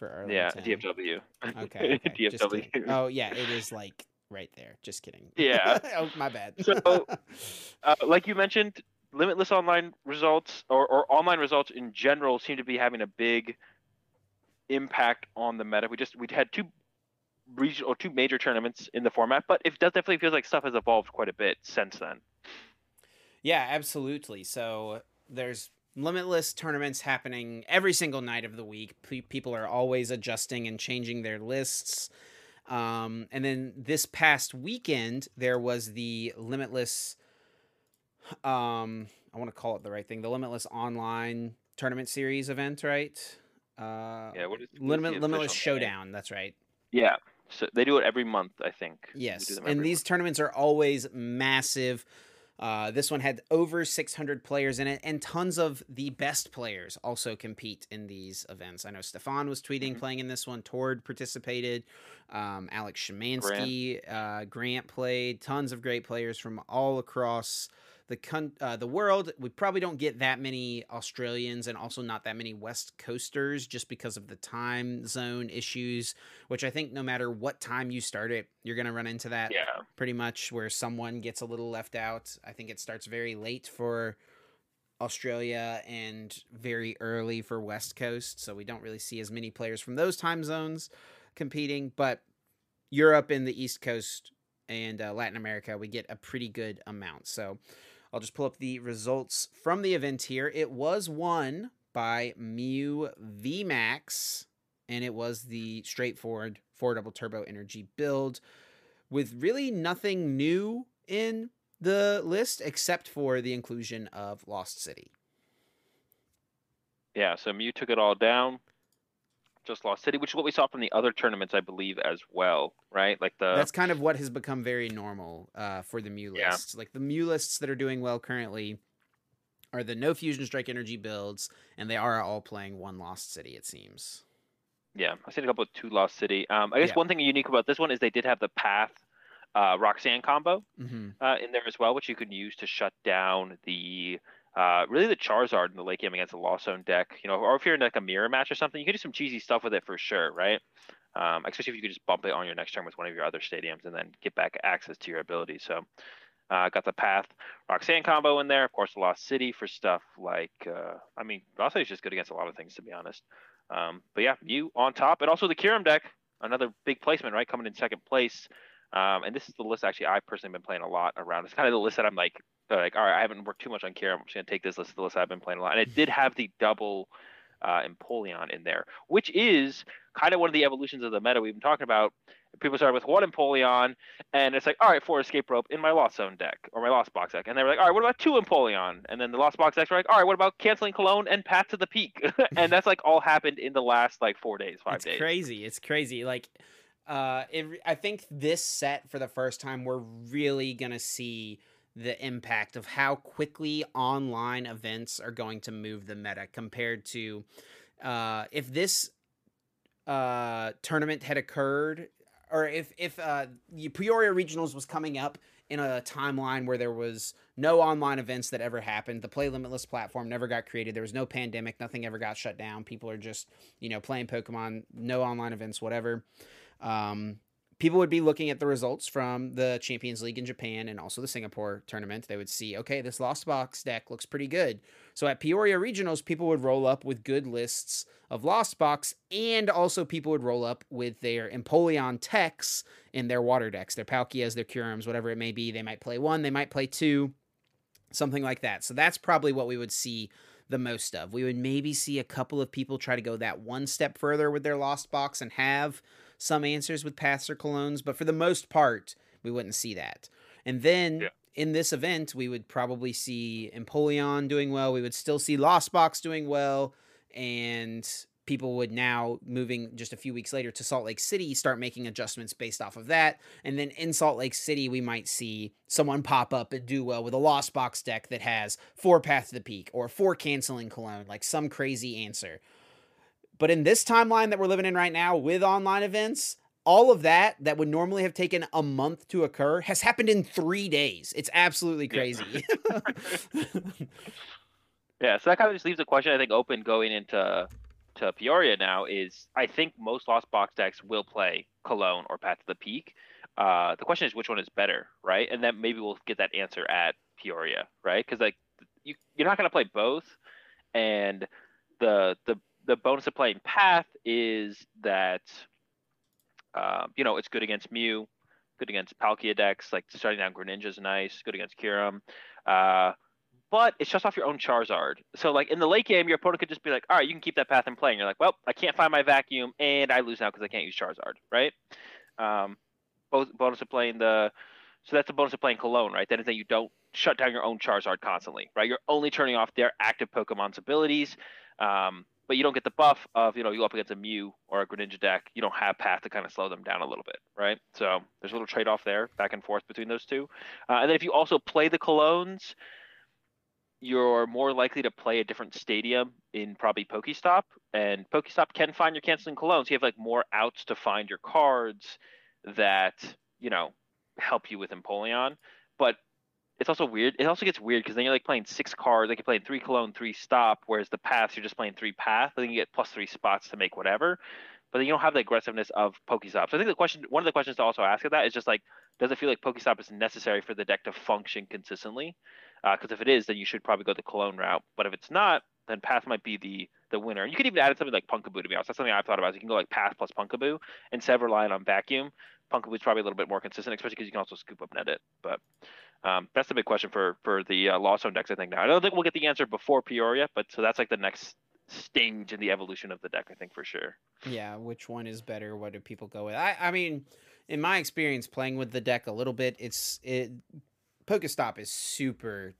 for Arlington. Yeah, DFW. Okay. okay. DFW. Oh yeah, it is like right there. Just kidding. Yeah. oh my bad. so, uh, like you mentioned, limitless online results or, or online results in general seem to be having a big impact on the meta. We just we had two regional or two major tournaments in the format, but it does definitely feels like stuff has evolved quite a bit since then. Yeah, absolutely. So there's limitless tournaments happening every single night of the week. P- people are always adjusting and changing their lists. Um, and then this past weekend, there was the limitless. Um, I want to call it the right thing. The limitless online tournament series event, right? Uh, yeah, what is limit, limitless showdown? Name? That's right. Yeah, so they do it every month, I think. Yes, and these month. tournaments are always massive. Uh, this one had over 600 players in it, and tons of the best players also compete in these events. I know Stefan was tweeting, mm-hmm. playing in this one. Tord participated. Um, Alex Schemanske, Grant. Uh, Grant played. Tons of great players from all across the con- uh, the world. We probably don't get that many Australians and also not that many West Coasters just because of the time zone issues. Which I think no matter what time you start it, you're gonna run into that. Yeah. Pretty much where someone gets a little left out. I think it starts very late for Australia and very early for West Coast, so we don't really see as many players from those time zones competing. But Europe and the East Coast and uh, Latin America, we get a pretty good amount. So I'll just pull up the results from the event here. It was won by Mew VMAX, and it was the straightforward four double turbo energy build with really nothing new in the list except for the inclusion of Lost City. Yeah, so Mew took it all down just Lost City, which is what we saw from the other tournaments, I believe, as well, right? Like the that's kind of what has become very normal uh, for the Mew lists. Yeah. Like the Mew lists that are doing well currently are the no fusion strike energy builds, and they are all playing one Lost City. It seems. Yeah, I've seen a couple of two Lost City. Um, I guess yeah. one thing unique about this one is they did have the Path uh, Roxanne combo mm-hmm. uh, in there as well, which you can use to shut down the Uh, really, the Charizard in the late game against the Lost Zone deck, you know, or if you're in like a mirror match or something, you can do some cheesy stuff with it for sure, right? Um, especially if you could just bump it on your next turn with one of your other stadiums and then get back access to your ability. So, uh, got the Path Roxanne combo in there. Of course, Lost City for stuff like, uh, I mean, Lost City is just good against a lot of things, to be honest. Um, but yeah, you on top, and also the Kyurem deck, another big placement, right? Coming in second place. Um, and this is the list actually I've personally been playing a lot around. It's kind of the list that I'm like, like, all right, I haven't worked too much on Kyurem. I'm just gonna take this list, the list I've been playing a lot, and it did have the double uh, Empoleon in there, which is kind of one of the evolutions of the meta we've been talking about. People started with one Empoleon, and it's like, all right, four Escape Rope in my Lost Zone deck or my Lost Box deck, and they were like, all right, what about two Empoleon? And then the Lost Box decks were like, all right, what about canceling Cologne and Path to the Peak? and that's like all happened in the last like four days, five it's days. Crazy, it's crazy. Like, uh, it, I think this set for the first time, we're really gonna see the impact of how quickly online events are going to move the meta compared to uh, if this uh, tournament had occurred or if if uh, Peoria Regionals was coming up in a timeline where there was no online events that ever happened, the Play Limitless platform never got created. There was no pandemic, nothing ever got shut down. People are just you know playing Pokemon, no online events, whatever. Um, people would be looking at the results from the Champions League in Japan and also the Singapore tournament. They would see, okay, this Lost Box deck looks pretty good. So at Peoria Regionals, people would roll up with good lists of Lost Box, and also people would roll up with their Empoleon techs in their water decks, their Palkias, their Kyurems, whatever it may be. They might play one, they might play two, something like that. So that's probably what we would see the most of. We would maybe see a couple of people try to go that one step further with their Lost Box and have some answers with paths or colognes, but for the most part, we wouldn't see that. And then yeah. in this event, we would probably see Empoleon doing well. We would still see Lost Box doing well, and people would now moving just a few weeks later to Salt Lake City start making adjustments based off of that. And then in Salt Lake City, we might see someone pop up and do well with a Lost Box deck that has four Path to the Peak or four canceling Cologne, like some crazy answer. But in this timeline that we're living in right now with online events, all of that that would normally have taken a month to occur has happened in three days. It's absolutely crazy. Yeah, yeah so that kind of just leaves a question I think open going into to Peoria now is I think most Lost Box decks will play Cologne or Path to the Peak. Uh, the question is which one is better, right? And then maybe we'll get that answer at Peoria, right? Because like you, you're not going to play both, and the the the bonus of playing Path is that um, you know it's good against Mew, good against Palkia decks. Like starting down Greninja is nice, good against Kyurem. Uh, but it's just off your own Charizard. So like in the late game, your opponent could just be like, all right, you can keep that path and play. And you're like, well, I can't find my vacuum and I lose now because I can't use Charizard, right? Um, both bonus of playing the, so that's the bonus of playing Cologne, right? That is that you don't shut down your own Charizard constantly, right? You're only turning off their active Pokemon's abilities. Um, but you don't get the buff of you know you go up against a Mew or a Greninja deck. You don't have path to kind of slow them down a little bit, right? So there's a little trade off there, back and forth between those two. Uh, and then if you also play the Colognes, you're more likely to play a different stadium in probably Pokestop, and Pokestop can find your canceling Colognes. You have like more outs to find your cards that you know help you with Empoleon, but it's also weird. It also gets weird because then you're like playing six cards, like you're playing three cologne, three stop, whereas the paths you're just playing three path. Then you get plus three spots to make whatever, but then you don't have the aggressiveness of Pokestop. So I think the question, one of the questions to also ask of that is just like, does it feel like Pokestop is necessary for the deck to function consistently? Because uh, if it is, then you should probably go the cologne route. But if it's not, then path might be the the winner. You could even add something like Pumpkaboo to be honest. That's something I've thought about. You can go like path plus Pumpkaboo instead of relying on vacuum. Pumpkaboo is probably a little bit more consistent, especially because you can also scoop up net it. But um, that's the big question for for the uh, Lost Zone decks. I think now I don't think we'll get the answer before Peoria, but so that's like the next stage in the evolution of the deck. I think for sure. Yeah, which one is better? What do people go with? I I mean, in my experience playing with the deck a little bit, it's it Pokestop is super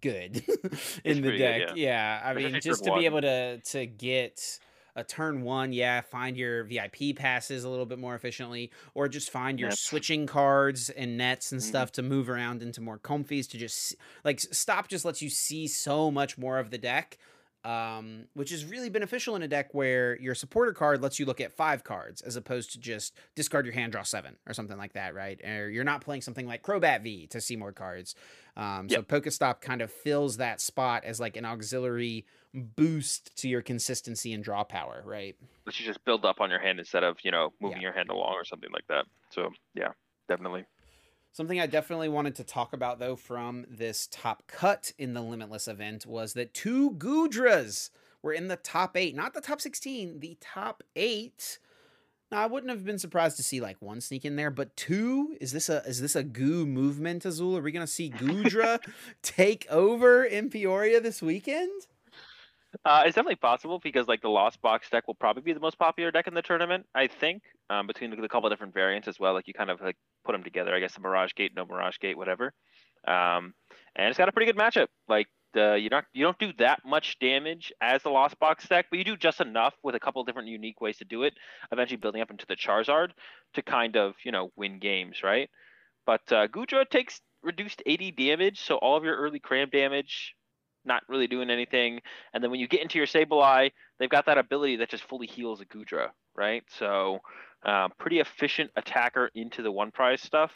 good in the deck. Good, yeah. yeah. I mean, just to one. be able to to get a turn one, yeah, find your VIP passes a little bit more efficiently, or just find your switching cards and nets and mm-hmm. stuff to move around into more Comfeys to just like stop just lets you see so much more of the deck um, which is really beneficial in a deck where your supporter card lets you look at five cards as opposed to just discard your hand, draw seven or something like that, right? Or you're not playing something like Crobat V to see more cards. Um, yep. So Pokestop kind of fills that spot as like an auxiliary boost to your consistency and draw power, right? Which you just build up on your hand instead of you know moving yeah. your hand along or something like that. So yeah, definitely. Something I definitely wanted to talk about, though, from this top cut in the Limitless event was that two Goodras were in the top eight, not the top 16, the top eight. Now, I wouldn't have been surprised to see like one sneak in there, but two is this a is this a goo movement, Azul? Are we gonna see Goodra take over in Peoria this weekend? Uh, it's definitely possible because like the Lost Box deck will probably be the most popular deck in the tournament. I think um, between the, the couple of different variants as well. Like you kind of like put them together. I guess the Mirage Gate, no Mirage Gate, whatever. Um, and it's got a pretty good matchup. Like the you not you don't do that much damage as the Lost Box deck, but you do just enough with a couple different unique ways to do it. Eventually building up into the Charizard to kind of you know win games, right? But uh, Goodra takes reduced 80 damage, so all of your early cram damage not really doing anything. And then when you get into your Sableye, they've got that ability that just fully heals a Goodra, right? So uh, pretty efficient attacker into the one prize stuff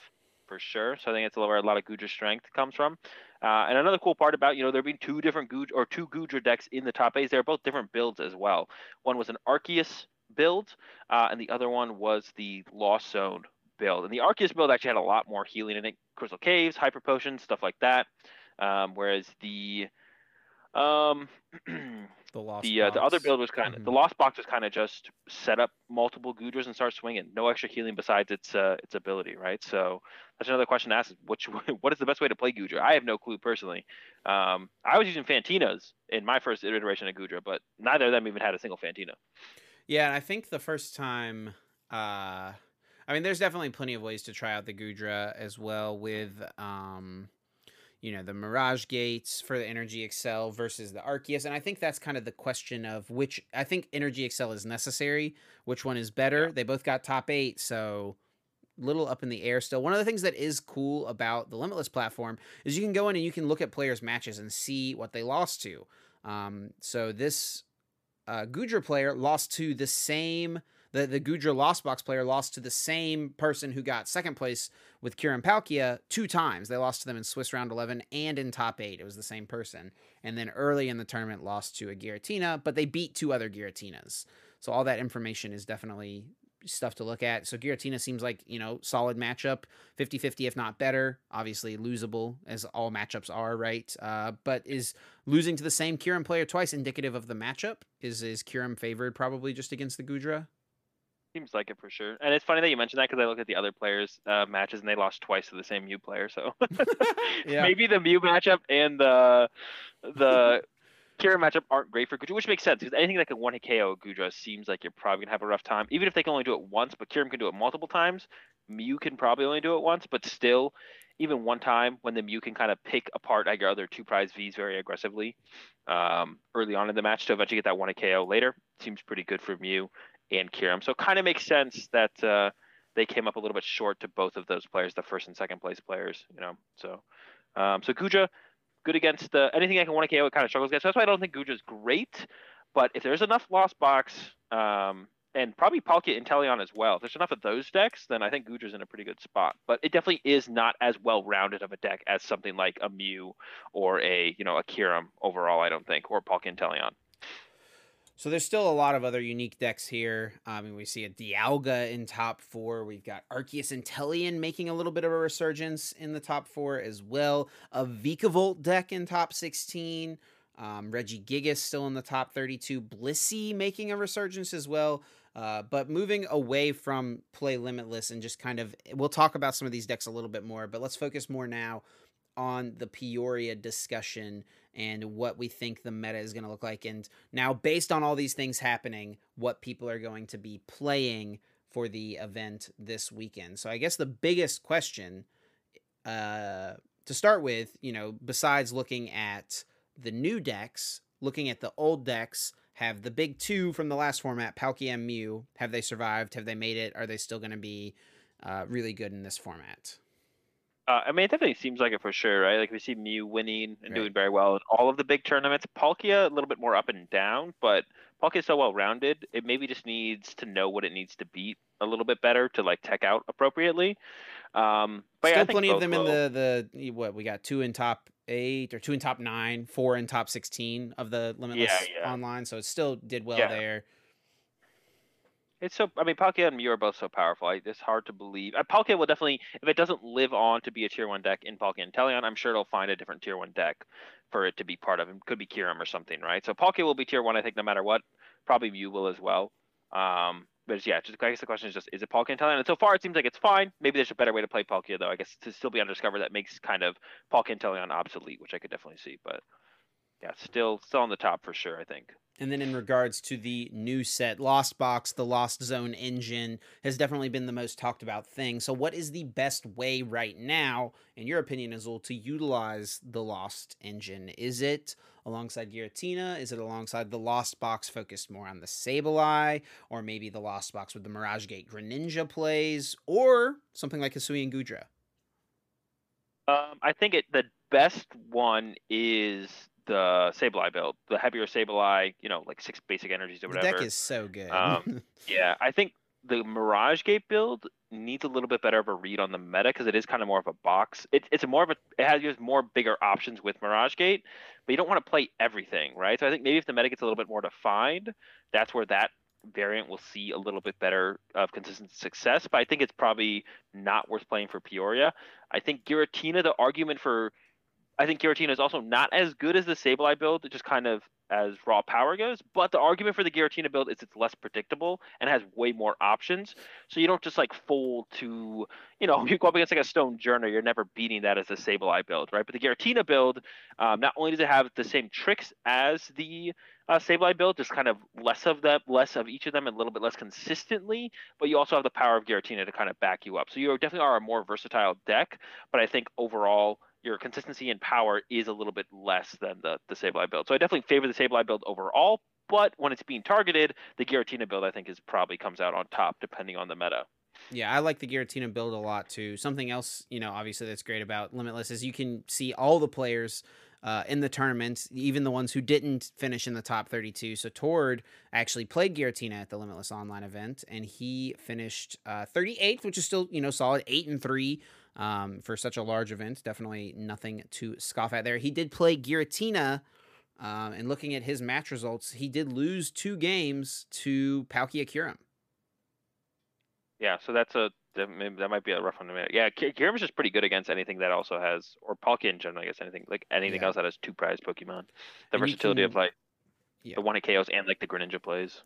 for sure. So I think it's where a lot of Goodra strength comes from. Uh, and another cool part about you know there being two different Goodra or two Goodra decks in the top eight, they're both different builds as well. One was an Arceus build, uh, and the other one was the Lost Zone build. And the Arceus build actually had a lot more healing in it, Crystal Caves, Hyper Potions, stuff like that. Um, whereas the um, the lost the uh, the other build was kind of mm-hmm. the lost box was kind of just set up multiple Goodras and start swinging. No extra healing besides its uh, its ability, right? So that's another question to ask: is which what is the best way to play Goodra? I have no clue personally. Um, I was using Fantinas in my first iteration of Goodra, but neither of them even had a single Fantina. Yeah, and I think the first time. Uh, I mean, there's definitely plenty of ways to try out the Goodra as well with um, you know the Mirage Gates for the Energy Excel versus the Arceus, and I think that's kind of the question of which I think Energy Excel is necessary. Which one is better? Yeah. They both got top eight, so little up in the air still. One of the things that is cool about the Limitless platform is you can go in and you can look at players' matches and see what they lost to. Um, so this uh, Goodra player lost to the same the the Goodra Lost Box player lost to the same person who got second place with Kyurem Palkia two times. They lost to them in Swiss round 11 and in top eight. It was the same person. And then early in the tournament lost to a Giratina, but they beat two other Giratinas. So all that information is definitely stuff to look at. So Giratina seems like, you know, solid matchup, 50-50 if not better. Obviously losable as all matchups are, right? Uh, but is losing to the same Kyurem player twice indicative of the matchup? Is is Kyurem favored probably just against the Goodra? Seems like it for sure. And it's funny that you mentioned that because I looked at the other players' uh, matches and they lost twice to the same Mew player. So yeah. maybe the Mew matchup and the the Kira matchup aren't great for Goodra, which makes sense because anything that can one hit KO Goodra seems like you're probably gonna have a rough time. Even if they can only do it once, but Kyurem can do it multiple times. Mew can probably only do it once, but still, even one time when the Mew can kind of pick apart your other two prize Vs very aggressively um, early on in the match to eventually get that one hit KO later seems pretty good for Mew and Kyurem. So it kind of makes sense that uh, they came up a little bit short to both of those players, the first and second place players. You know, so um, so Goodra, good against anything I can want to KO. Kind of struggles against. So that's why I don't think Goodra's great. But if there's enough Lost Box, um, and probably Palkia Inteleon as well, if there's enough of those decks, then I think Goodra's in a pretty good spot. But it definitely is not as well rounded of a deck as something like a Mew or a you know a Kyurem overall. I don't think, or Palkia Inteleon. So there's still a lot of other unique decks here. I mean, we see a Dialga in top four. We've got Arceus Inteleon making a little bit of a resurgence in the top four as well. A Vikavolt deck in top 16. Um, Regigigas still in the top 32. Blissey making a resurgence as well. Uh, but moving away from play limitless and just kind of, we'll talk about some of these decks a little bit more, but let's focus more now on the Peoria discussion and what we think the meta is going to look like. And now, based on all these things happening, what people are going to be playing for the event this weekend. So, I guess the biggest question uh, to start with, you know, besides looking at the new decks, looking at the old decks, have the big two from the last format, Palkia and Mew, have they survived? Have they made it? Are they still going to be uh, really good in this format? Uh, I mean, it definitely seems like it for sure, right? Like we see Mew winning and right. doing very well in all of the big tournaments. Palkia a little bit more up and down, but Palkia is so well rounded. It maybe just needs to know what it needs to beat a little bit better to like tech out appropriately. Um, but still yeah, plenty of them in the the what we got two in top eight or two in top nine, four in top sixteen of the limitless yeah, yeah. online. So it still did well there. It's so. I mean, Palkia and Mew are both so powerful. It's hard to believe. Uh, Palkia will definitely, if it doesn't live on to be a tier one deck in Palkia Inteleon, I'm sure it'll find a different tier one deck for it to be part of. It could be Kyurem or something, right? So Palkia will be tier one, I think, no matter what. Probably Mew will as well. Um, but yeah, just I guess the question is just is it Palkia Inteleon? And so far, it seems like it's fine. Maybe there's a better way to play Palkia, though. I guess to still be undiscovered that makes kind of Palkia Inteleon obsolete, which I could definitely see. But yeah, still still on the top for sure. I think. And then in regards to the new set, Lost Box, the Lost Zone engine has definitely been the most talked about thing. So, what is the best way right now, in your opinion, Azul, to utilize the Lost engine? Is it alongside Giratina? Is it alongside the Lost Box focused more on the Sableye? Or maybe the Lost Box with the Mirage Gate Greninja plays? Or something like Hisuian Goodra? Um, I think it the best one is the Sableye build, the heavier Sableye, you know, like six basic energies or whatever. The deck is so good. um, yeah, I think the Mirage Gate build needs a little bit better of a read on the meta because it is kind of more of a box. It, it's a more of a it has more bigger options with Mirage Gate, but you don't want to play everything, right? So I think maybe if the meta gets a little bit more defined, that's where that variant will see a little bit better of consistent success. But I think it's probably not worth playing for Peoria. I think Giratina, the argument for I think Giratina is also not as good as the Sableye build, just kind of as raw power goes. But the argument for the Giratina build is it's less predictable and has way more options. So you don't just like fold to, you know, you go up against like a Stonjourner, you're never beating that as a Sableye build, right? But the Giratina build, um, not only does it have the same tricks as the uh, Sableye build, just kind of less of them, less of each of them, and a little bit less consistently. But you also have the power of Giratina to kind of back you up. So you definitely are a more versatile deck. But I think overall your consistency and power is a little bit less than the the Sableye build. So I definitely favor the Sableye build overall, but when it's being targeted, the Giratina build I think is probably comes out on top depending on the meta. Yeah, I like the Giratina build a lot too. Something else, you know, obviously that's great about Limitless is you can see all the players uh, in the tournament, even the ones who didn't finish in the top 32. So Tord actually played Giratina at the Limitless Online event, and he finished uh, 38th, which is still you know solid, eight and three um, for such a large event. Definitely nothing to scoff at there. He did play Giratina. Um, and looking at his match results, he did lose two games to Palkia Kyurem. Yeah, so that's a that, maybe, that might be a rough one to make. Yeah, Kyurem's just pretty good against anything that also has, or Palkia in general, I guess anything like anything yeah. else that has two prize Pokemon. The and versatility can, of like yeah. the one hit KOs and like the Greninja plays.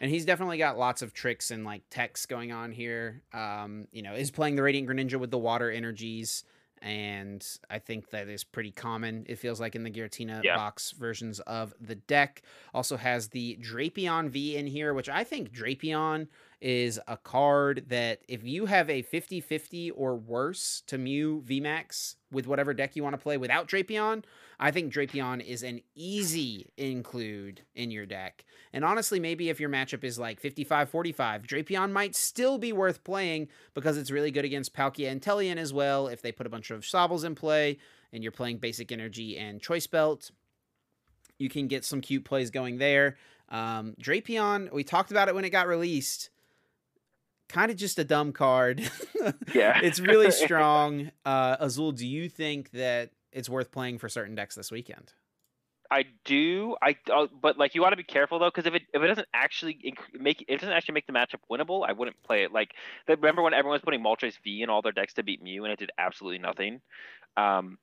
And he's definitely got lots of tricks and like techs going on here. Um, you know, is playing the Radiant Greninja with the water energies. And I think that is pretty common, it feels like, in the Giratina yeah. box versions of the deck. Also has the Drapion V in here, which I think Drapion is a card that if you have a 50 50 or worse to Mew VMAX with whatever deck you want to play without Drapion, I think Drapion is an easy include in your deck. And honestly, maybe if your matchup is like 55 45, Drapion might still be worth playing because it's really good against Palkia Inteleon as well. If they put a bunch of Sobbles in play and you're playing Basic Energy and Choice Belt, you can get some cute plays going there. Um, Drapion, we talked about it when it got released kind of just a dumb card. yeah. it's really strong. Uh, Azul, do you think that it's worth playing for certain decks this weekend? I do. I uh, but like you want to be careful though because if it if it doesn't actually inc- make it doesn't actually make the matchup winnable, I wouldn't play it. Like remember when everyone was putting Moltres V in all their decks to beat Mew and it did absolutely nothing. Um,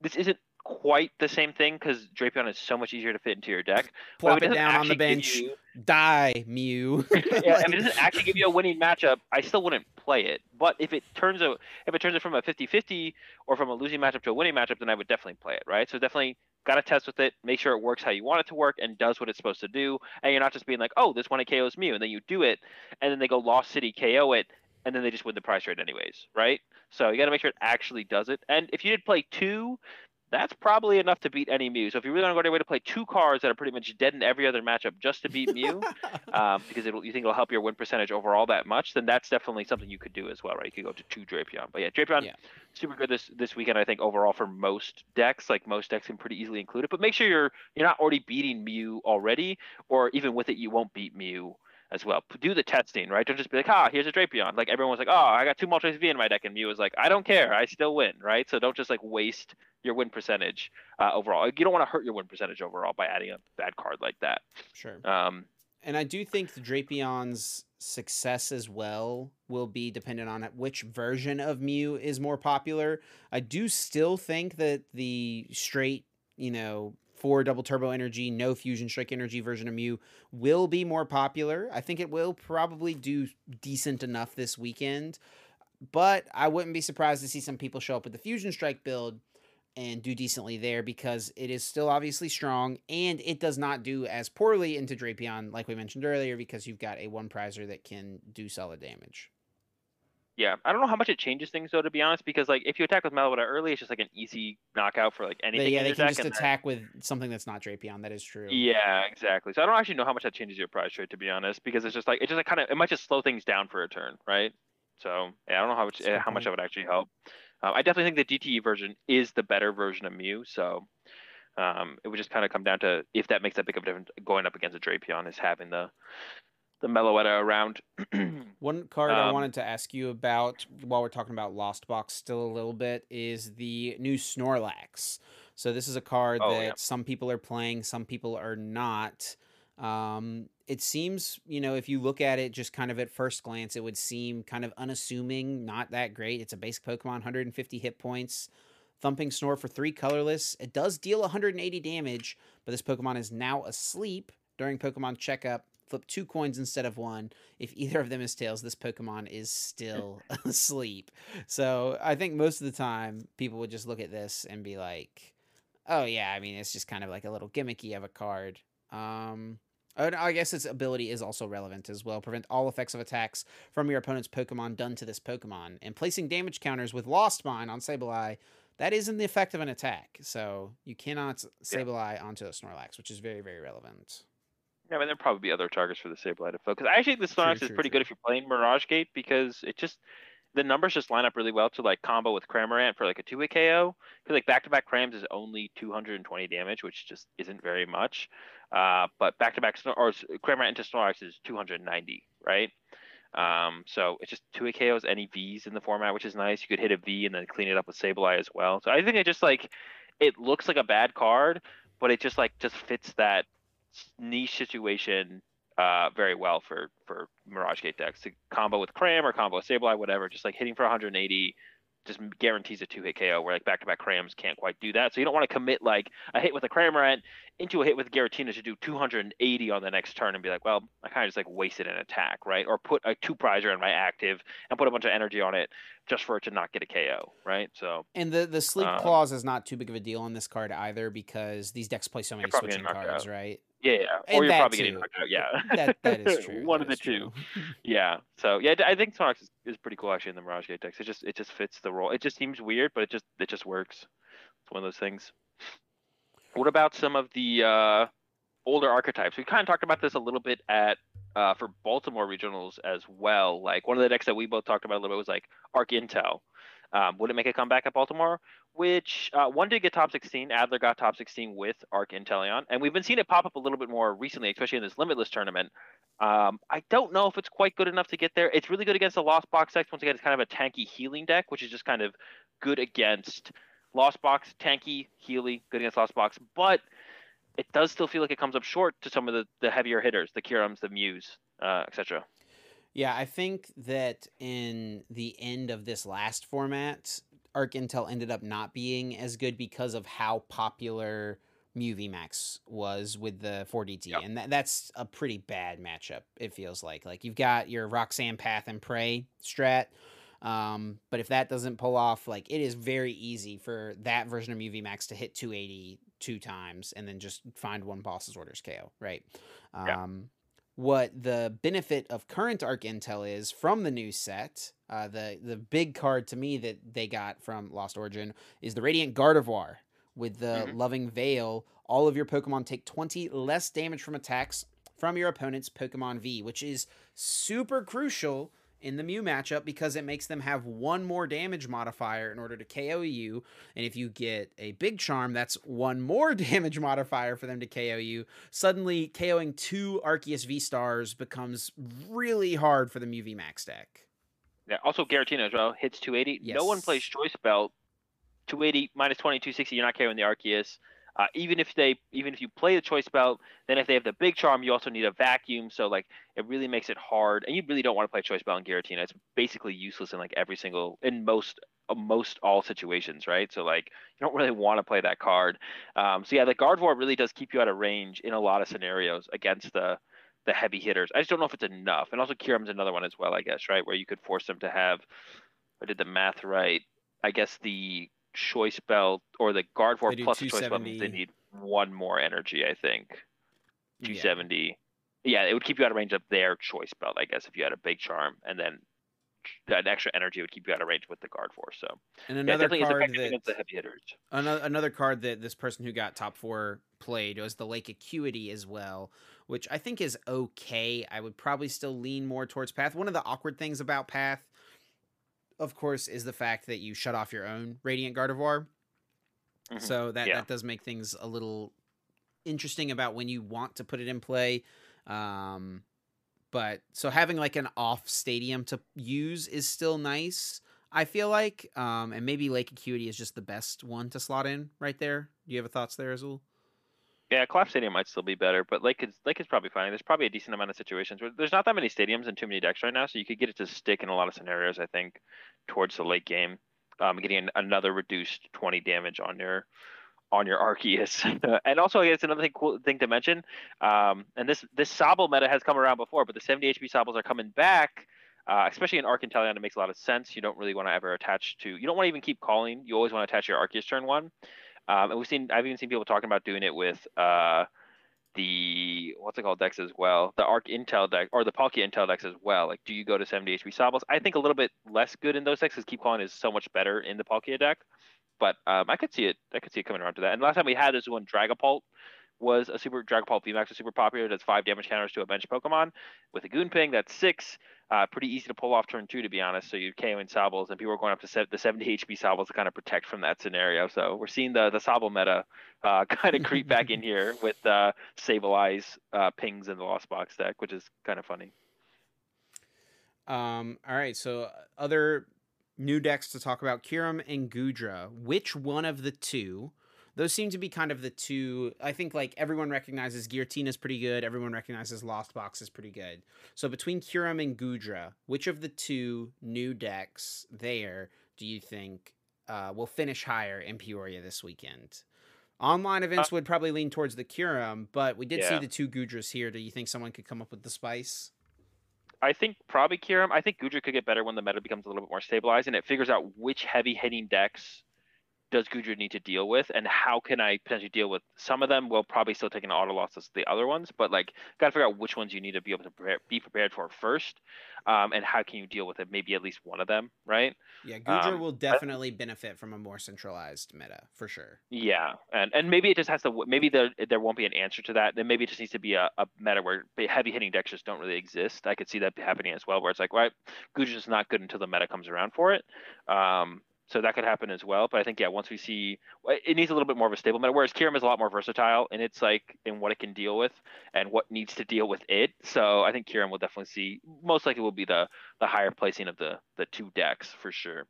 this isn't quite the same thing because Drapion is so much easier to fit into your deck. Plop it, it down on the bench. You... Die, Mew. yeah, like... if it doesn't actually give you a winning matchup, I still wouldn't play it. But if it turns a if it turns it from a 50-50 or from a losing matchup to a winning matchup, then I would definitely play it, right? So definitely got to test with it, make sure it works how you want it to work and does what it's supposed to do. And you're not just being like, oh, this one KOs Mew, and then you do it, and then they go Lost City KO it, and then they just win the prize trade anyways, right? So you got to make sure it actually does it. And if you did play two, that's probably enough to beat any Mew. So if you really want to go to way to play two cards that are pretty much dead in every other matchup just to beat Mew, um, because you think it'll help your win percentage overall that much, then that's definitely something you could do as well, right? You could go to two Drapion. But yeah, Drapion, yeah. super good this this weekend. I think overall for most decks, like most decks can pretty easily include it. But make sure you're you're not already beating Mew already, or even with it, you won't beat Mew as well. Do the testing, right? Don't just be like, ah, here's a Drapion. Like everyone was like, oh, I got two Moltres V in my deck, and Mew was like, I don't care, I still win, right? So don't just like waste your win percentage uh, overall. You don't want to hurt your win percentage overall by adding a bad card like that. Sure. Um, and I do think the Drapion's success as well will be dependent on which version of Mew is more popular. I do still think that the straight, you know, four double turbo energy, no fusion strike energy version of Mew will be more popular. I think it will probably do decent enough this weekend, but I wouldn't be surprised to see some people show up with the fusion strike build and do decently there because it is still obviously strong and it does not do as poorly into Drapion like we mentioned earlier because you've got a one prizer that can do solid damage. Yeah, I don't know how much it changes things though, to be honest, because like if you attack with Meloetta early, it's just like an easy knockout for like anything. They, yeah, they can just attack then... with something that's not Drapion. That is true. Yeah, exactly. So I don't actually know how much that changes your prize trade, to be honest, because it's just like it just like kind of it might just slow things down for a turn, right? So yeah, I don't know how much how much that would actually help. Um, I definitely think the DTE version is the better version of Mew. So um, it would just kind of come down to if that makes that big of a difference going up against a Drapion is having the the Meloetta around. One card um, I wanted to ask you about while we're talking about Lost Box still a little bit is the new Snorlax. So this is a card oh, that yeah. some people are playing, some people are not. Um, it seems, you know, if you look at it just kind of at first glance, it would seem kind of unassuming, not that great. It's a basic Pokemon, 150 hit points. Thumping Snore for three colorless. It does deal 180 damage, but this Pokemon is now asleep during Pokemon checkup flip two coins instead of one. If either of them is tails, this Pokemon is still asleep. So I think most of the time people would just look at this and be like, oh yeah, I mean it's just kind of like a little gimmicky of a card. Um, I guess its ability is also relevant as well. Prevent all effects of attacks from your opponent's Pokemon done to this Pokemon. And placing damage counters with Lost Mine on Sableye, that isn't the effect of an attack. So you cannot Sableye yeah. onto a Snorlax, which is very, very relevant. Yeah, I mean, there'll probably be other targets for the Sableye to focus. I actually think the Snorlax is pretty true. good if you're playing Mirage Gate because it just the numbers just line up really well to like combo with Cramorant for like a two hit KO. Because like back to back Crams is only 220 damage, which just isn't very much. Uh, but back to back or Cramorant into Snorlax is 290, right? Um, so it's just two hit KOs, any Vs in the format, which is nice. You could hit a V and then clean it up with Sableye as well. So I think it just like it looks like a bad card, but it just like just fits that niche situation uh, very well for for Mirage Gate decks to combo with Cram or combo with Sableye, whatever. Just like hitting for 180 just guarantees a two hit KO where like back to back Crams can't quite do that. So you don't want to commit like a hit with a Cram Cramorant into a hit with Giratina to do 280 on the next turn and be like, well, I kind of just like wasted an attack, right? Or put a two prizer in my active and put a bunch of energy on it just for it to not get a KO, right? So and the the sleep um, clause is not too big of a deal on this card either because these decks play so many switching cards, out. right? Yeah, or you're probably too. getting knocked out. Yeah, that, that is true. One that of the two. yeah. So yeah, I think Snorlax is, is pretty cool actually in the Mirage Gate decks. It just it just fits the role. It just seems weird, but it just it just works. It's one of those things. What about some of the uh, older archetypes? We kind of talked about this a little bit at uh, for Baltimore regionals as well. Like one of the decks that we both talked about a little bit was like Arc Intel. Um, would it make a comeback at Baltimore? Which uh, one did get top 16. Adler got top 16 with Arc Inteleon. And we've been seeing it pop up a little bit more recently, especially in this Limitless tournament. Um, I don't know if it's quite good enough to get there. It's really good against the Lost Box decks. Once again, it's kind of a tanky healing deck, which is just kind of good against Lost Box, tanky, healy, good against Lost Box. But it does still feel like it comes up short to some of the, the heavier hitters, the Kyurems, the Mews, uh, etc. Yeah, I think that in the end of this last format, Arc Intel ended up not being as good because of how popular Mew VMAX was with the 4DT. Yep. And that, that's a pretty bad matchup, it feels like. Like you've got your Roxanne Path and Pray strat. Um, but if that doesn't pull off, like it is very easy for that version of Mew Max to hit 280 two times and then just find one boss's orders KO, right? Yeah. Um, what the benefit of current Arc Intel is from the new set. Uh, the the big card to me that they got from Lost Origin is the Radiant Gardevoir, with the mm-hmm. Loving Veil, all of your Pokemon take 20 less damage from attacks from your opponent's Pokemon V, which is super crucial in the Mew matchup because it makes them have one more damage modifier in order to KO you. And if you get a big charm, that's one more damage modifier for them to KO you. Suddenly, KOing two Arceus V stars becomes really hard for the Mew V Max deck. Yeah, also Giratina as well hits 280. Yes. No one plays Choice Belt. 280 minus 20, 260. You're not KOing the Arceus. Uh, even if they, even if you play the choice belt, then if they have the big charm, you also need a vacuum. So like, it really makes it hard, and you really don't want to play choice belt and Giratina. It's basically useless in like every single, in most, uh, most all situations, right? So like, you don't really want to play that card. Um, so yeah, the Gardevoir really does keep you out of range in a lot of scenarios against the the heavy hitters. I just don't know if it's enough. And also Kyurem's another one as well, I guess, right? Where you could force them to have. I did the math right. I guess the choice belt or the Gardevoir plus the choice belt they need one more energy. I think. Two seventy. Yeah. yeah, it would keep you out of range of their choice belt, I guess, if you had a big charm, and then that extra energy would keep you out of range with the Gardevoir. So and another yeah, card that the heavy hitters. Another, another card that this person who got top four played was the Lake Acuity as well, which I think is okay. I would probably still lean more towards Path. One of the awkward things about Path of course, is the fact that you shut off your own Radiant Gardevoir. Mm-hmm. So that, yeah. that does make things a little interesting about when you want to put it in play. Um, but so having like an off stadium to use is still nice. I feel like, um, and maybe Lake Acuity is just the best one to slot in right there. Do you have a thoughts there, Azul? Yeah, Clap Stadium might still be better, but Lake is Lake is probably fine. There's probably a decent amount of situations where there's not that many stadiums and too many decks right now, so you could get it to stick in a lot of scenarios. I think towards the late game, um, getting another reduced 20 damage on your on your Arceus. and also, I guess another thing, cool thing to mention, um, and this this Sobble meta has come around before, but the 70 HP Sobbles are coming back. Uh, especially in Arc Inteleon, it makes a lot of sense. You don't really want to ever attach to. You don't want to even keep calling. You always want to attach your Arceus turn one. Um, and we've seen, I've even seen people talking about doing it with uh, the what's it called decks as well, the Arc Intel deck or the Palkia Intel decks as well. Like, do you go to 70 HP Sobbles? I think a little bit less good in those decks because Keep Calling is so much better in the Palkia deck. But um, I could see it. I could see it coming around to that. And last time we had this one, Dragapult was a super Dragapult VMAX was super popular. Does five damage counters to a bench Pokemon with a Goon Ping. That's six. Uh, pretty easy to pull off turn two, to be honest. So you KO in Sobbles, and people are going up to set the 70 HP Sobbles to kind of protect from that scenario. So we're seeing the the Sobble meta uh, kind of creep back in here with uh, Sableye uh, pings in the Lost Box deck, which is kind of funny. Um. All right. So uh, other new decks to talk about: Kyurem and Goodra. Which one of the two? Those seem to be kind of the two. I think like everyone recognizes Giratina is pretty good. Everyone recognizes Lost Box is pretty good. So between Kyurem and Goodra, which of the two new decks there do you think uh, will finish higher in Peoria this weekend? Online events uh, would probably lean towards the Kyurem, but we did yeah. see the two Goodras here. Do you think someone could come up with the spice? I think probably Kyurem. I think Goodra could get better when the meta becomes a little bit more stabilized and it figures out which heavy hitting decks does Goodra need to deal with, and how can I potentially deal with some of them? Will probably still take an auto loss as the other ones, but like got to figure out which ones you need to be able to prepare, be prepared for first, um, and how can you deal with it? Maybe at least one of them, right? Yeah, Goodra um, will definitely benefit from a more centralized meta for sure. Yeah, and and maybe it just has to. Maybe there there won't be an answer to that. Then maybe it just needs to be a, a meta where heavy hitting decks just don't really exist. I could see that happening as well, where it's like, right, Goodra's not good until the meta comes around for it. Um, so that could happen as well. But I think yeah, once we see it needs a little bit more of a stable meta. Whereas Kyurem is a lot more versatile and it's like in what it can deal with and what needs to deal with it. So I think Kyurem will definitely see most likely will be the the higher placing of the the two decks for sure.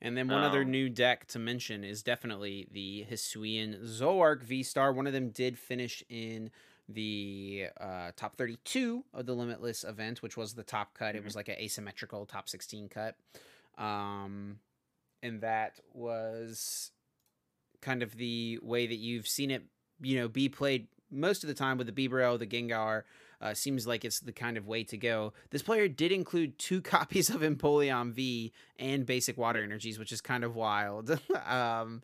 And then one um, other new deck to mention is definitely the Hisuian Zoroark V Star. One of them did finish in the uh, top 32 of the Limitless event, which was the top cut. Mm-hmm. It was like an asymmetrical top 16 cut. Um, and that was kind of the way that you've seen it, you know, be played most of the time with the Bibarel, the Gengar. Uh, seems like it's the kind of way to go. This player did include two copies of Empoleon V and Basic Water Energies, which is kind of wild. um,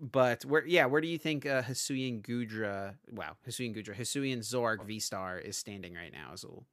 but where, yeah, where do you think uh, Hisuian Goodra, wow, Hisuian Goodra, Hisuian Zoroark V Star is standing right now, Azul?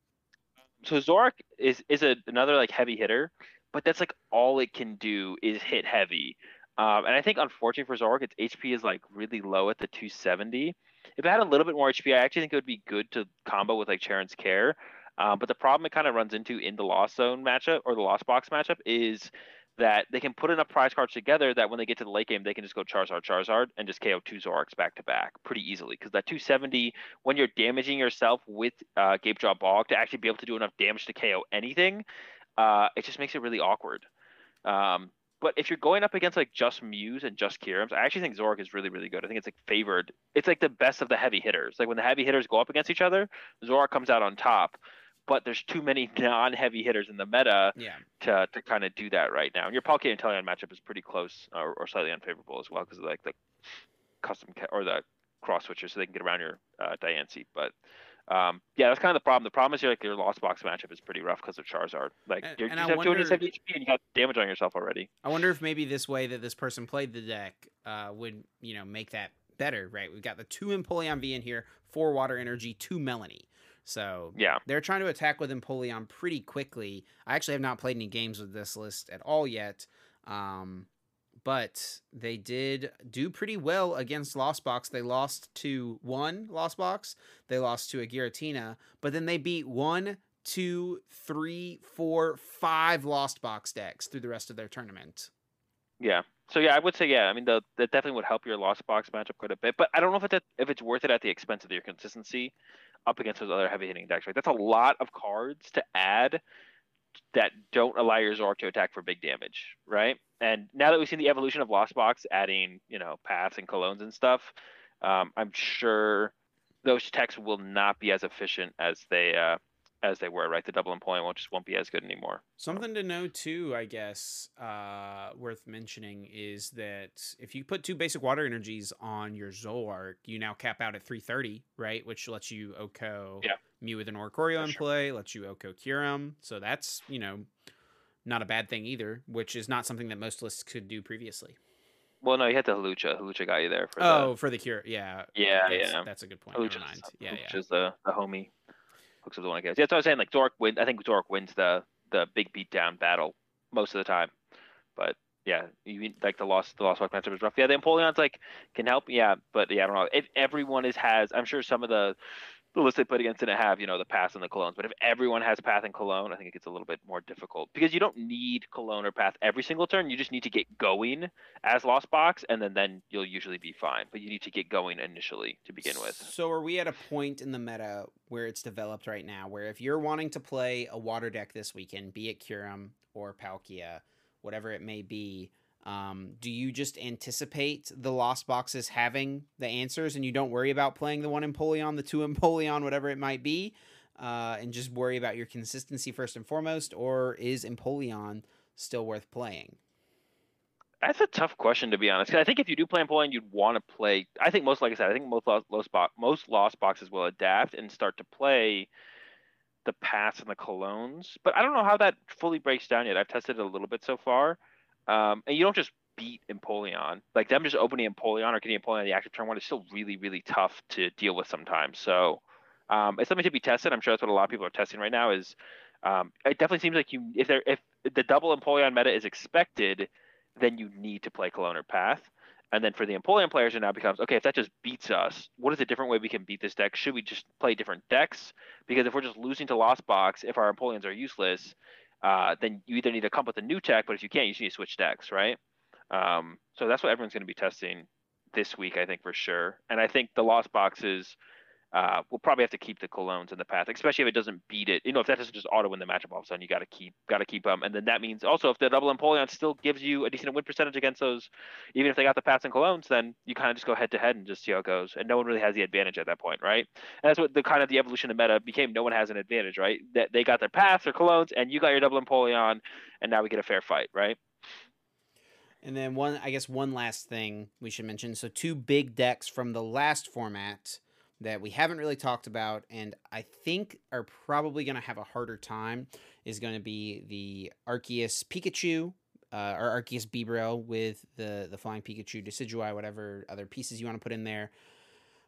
So Zoroark is is a, another like heavy hitter but that's like all it can do is hit heavy. Um, and I think unfortunately for Zoroark, its HP is like really low at the 270. If it had a little bit more HP, I actually think it would be good to combo with like Cheren's Care. Um, but the problem it kind of runs into in the Lost Zone matchup or the Lost Box matchup is that they can put enough prize cards together that when they get to the late game, they can just go Charizard, Charizard, and just KO two Zoroarks back to back pretty easily. Because that 270, when you're damaging yourself with uh, Gapejaw Bog to actually be able to do enough damage to KO anything, uh, it just makes it really awkward. Um, but if you're going up against like just Mews and just Kyurems, I actually think Zoroark is really, really good. I think it's like favored. It's like the best of the heavy hitters. Like when the heavy hitters go up against each other, Zoroark comes out on top but there's too many non-heavy hitters in the meta yeah. to, to kind of do that right now. And your Palkia Inteleon matchup is pretty close or, or slightly unfavorable as well because of like the custom ca- or the cross switchers, so they can get around your uh, Diancie. But um, yeah, that's kind of the problem. The problem is your like your Lost Box matchup is pretty rough because of Charizard. Like and, you have 270 HP and you got damage on yourself already. I wonder if maybe this way that this person played the deck uh, would you know make that better, right? We've got the two Empoleon V in here, four Water Energy, two Melanie. So yeah, they're trying to attack with Empoleon pretty quickly. I actually have not played any games with this list at all yet. Um, but they did do pretty well against Lost Box. They lost to one Lost Box. They lost to a Giratina, but then they beat one, two, three, four, five Lost Box decks through the rest of their tournament. Yeah. So yeah, I would say yeah. I mean, the, that definitely would help your Lost Box matchup quite a bit. But I don't know if it's if it's worth it at the expense of your consistency up against those other heavy hitting decks. Right, that's a lot of cards to add that don't allow your Zork to attack for big damage, right? And now that we've seen the evolution of Lost Box, adding you know paths and colognes and stuff, um, I'm sure those techs will not be as efficient as they uh, as they were, right? The double Empoleon won't just won't be as good anymore. Something to know too, I guess, uh, worth mentioning is that if you put two basic water energies on your Zoroark, you now cap out at 330, right? Which lets you OHKO yeah. Mew with an Oricorio in sure. play, lets you OHKO Kyurem. So that's, you know, not a bad thing either, which is not something that most lists could do previously. Well, no, you had the Hawlucha. Hawlucha got you there. For oh, the... for the cure, yeah. Yeah, that's, yeah. That's a good point. Hawlucha's, Never mind. Yeah, yeah. Which is the, the homie hooks up the one I guess. Yeah, that's what I was saying. Like Zoroark win. I think Zoroark wins the the big beatdown battle most of the time. But yeah, you like the lost the lost walk matchup is rough. Yeah, the Empoleon's like can help. Yeah, but yeah, I don't know if everyone is has. I'm sure some of the the list they put against didn't have, you know, the path and the colognes. But if everyone has path and cologne, I think it gets a little bit more difficult because you don't need cologne or path every single turn. You just need to get going as Lost Box, and then then you'll usually be fine. But you need to get going initially to begin with. So are we at a point in the meta where it's developed right now, where if you're wanting to play a water deck this weekend, be it Kyurem or Palkia, whatever it may be, um, do you just anticipate the lost boxes having the answers and you don't worry about playing the one Empoleon, the two Empoleon, whatever it might be, uh, and just worry about your consistency first and foremost? Or is Empoleon still worth playing? That's a tough question to be honest. I think if you do play Empoleon, you'd want to play. I think most, like I said, I think most lost, most lost boxes will adapt and start to play the paths and the colognes. But I don't know how that fully breaks down yet. I've tested it a little bit so far. Um, and you don't just beat Empoleon. Like them just opening Empoleon or getting Empoleon on the active turn one is still really, really tough to deal with sometimes. So um, it's something to be tested. I'm sure that's what a lot of people are testing right now. Is um, it definitely seems like you if there if the double Empoleon meta is expected, then you need to play Cologne or Path. And then for the Empoleon players, it now becomes okay. If that just beats us, what is a different way we can beat this deck? Should we just play different decks? Because if we're just losing to Lost Box, if our Empoleons are useless, uh, then you either need to come up with a new tech, but if you can't, you just need to switch decks, right? Um, so that's what everyone's going to be testing this week, I think for sure. And I think the lost boxes uh, we'll probably have to keep the colognes in the path, especially if it doesn't beat it. You know, if that doesn't just auto win the matchup all of a sudden, you got to keep got to keep them. And then that means also if the double Empoleon still gives you a decent win percentage against those, even if they got the paths and colognes, then you kind of just go head to head and just see how it goes. And no one really has the advantage at that point, right? And that's what the kind of the evolution of meta became. No one has an advantage, right? That they got their paths or colognes, and you got your double Empoleon, and now we get a fair fight, right? And then one, I guess, one last thing we should mention. So two big decks from the last format that we haven't really talked about and I think are probably going to have a harder time is going to be the Arceus Pikachu uh, or Arceus Bibarel with the the flying Pikachu, Decidueye, whatever other pieces you want to put in there.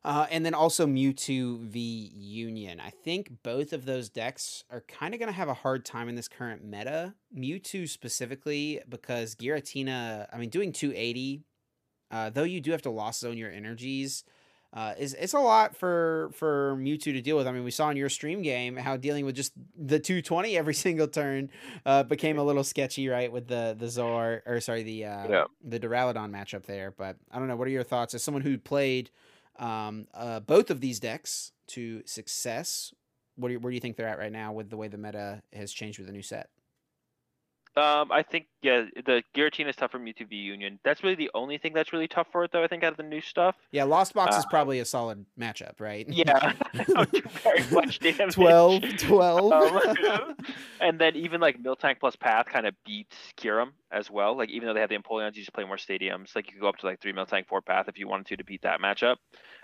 Uh, and then also Mewtwo v Union. I think both of those decks are kind of going to have a hard time in this current meta. Mewtwo specifically, because Giratina, I mean, doing 280, uh, though you do have to lost zone your energies, uh, is it's a lot for for Mewtwo to deal with. I mean, we saw in your stream game how dealing with just the 220 every single turn uh, became a little sketchy, right? With the the Zor or sorry the uh, yeah. the Duraludon matchup there. But I don't know. What are your thoughts as someone who played um, uh, both of these decks to success? What do you, where do you think they're at right now with the way the meta has changed with the new set? Um, I think yeah, the Giratina is tough for Mewtwo v Union. That's really the only thing that's really tough for it, though. I think out of the new stuff. Yeah, Lost Box uh, is probably a solid matchup, right? Yeah, very much damage. 12, 12. Um, and then even like Miltank plus Path kind of beats Kyurem as well. Like even though they have the Empoleons, you just play more stadiums. Like you could go up to like three Miltank, four Path if you wanted to to beat that matchup.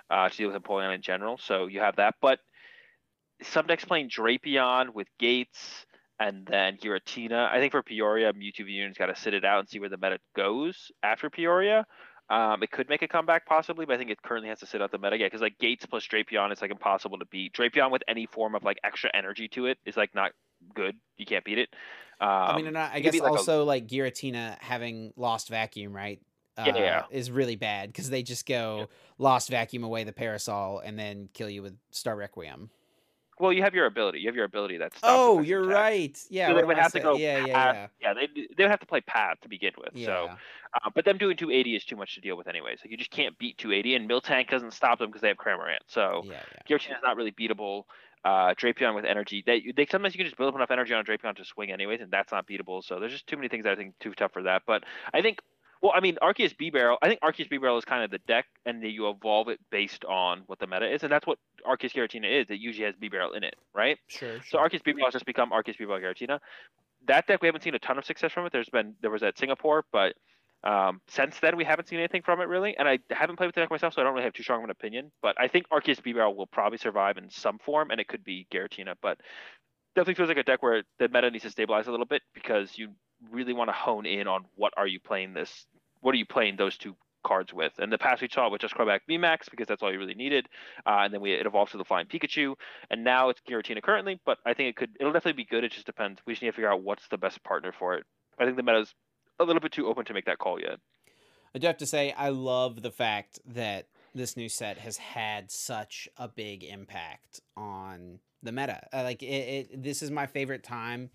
Uh, to deal with Empoleon in general, so you have that. But some decks playing Drapion with Gates and then Giratina. I think for Peoria, Mewtwo Union's got to sit it out and see where the meta goes after Peoria. Um, it could make a comeback possibly, but I think it currently has to sit out the meta again because like Gates plus Drapion is like impossible to beat. Drapion with any form of like extra energy to it is like not good. You can't beat it. Um, I mean, and I, I guess also like, a... like Giratina having lost vacuum, right? Uh, yeah, yeah, is really bad because they just go yeah. lost vacuum away the parasol and then kill you with Star Requiem. Well, you have your ability. You have your ability that's. Oh, you're attack. right. Yeah, so they would have to go. Yeah, yeah, yeah. Yeah, they they would have to play path to begin with. Yeah. So, uh, but them doing 280 is too much to deal with anyways. Like you just can't beat 280, and Miltank doesn't stop them because they have Cramorant. So, yeah, yeah. is not really beatable. Uh, Drapion with energy. They, they sometimes you can just build up enough energy on Drapion to swing anyways, and that's not beatable. So there's just too many things I think too tough for that. But I think well, I mean, Arceus Bibarel. I think Arceus Bibarel is kind of the deck, and then you evolve it based on what the meta is, and that's what Arceus Giratina is. It usually has Bibarel in it, right? Sure. sure. So Arceus Bibarel has just become Arceus Bibarel Giratina. That deck we haven't seen a ton of success from it. There's been there was at Singapore, but um, since then we haven't seen anything from it really. And I haven't played with the deck myself, so I don't really have too strong of an opinion. But I think Arceus Bibarel will probably survive in some form, and it could be Giratina. But definitely feels like a deck where the meta needs to stabilize a little bit because you really want to hone in on what are you playing this what are you playing those two cards with? And the past we saw with just Crobat VMAX because that's all you really needed, uh, and then we it evolved to the Flying Pikachu, and now it's Giratina currently. But I think it could it'll definitely be good. It just depends. We just need to figure out what's the best partner for it. I think the meta's a little bit too open to make that call yet. I do have to say I love the fact that this new set has had such a big impact on the meta. Uh, like it, it, this is my favorite time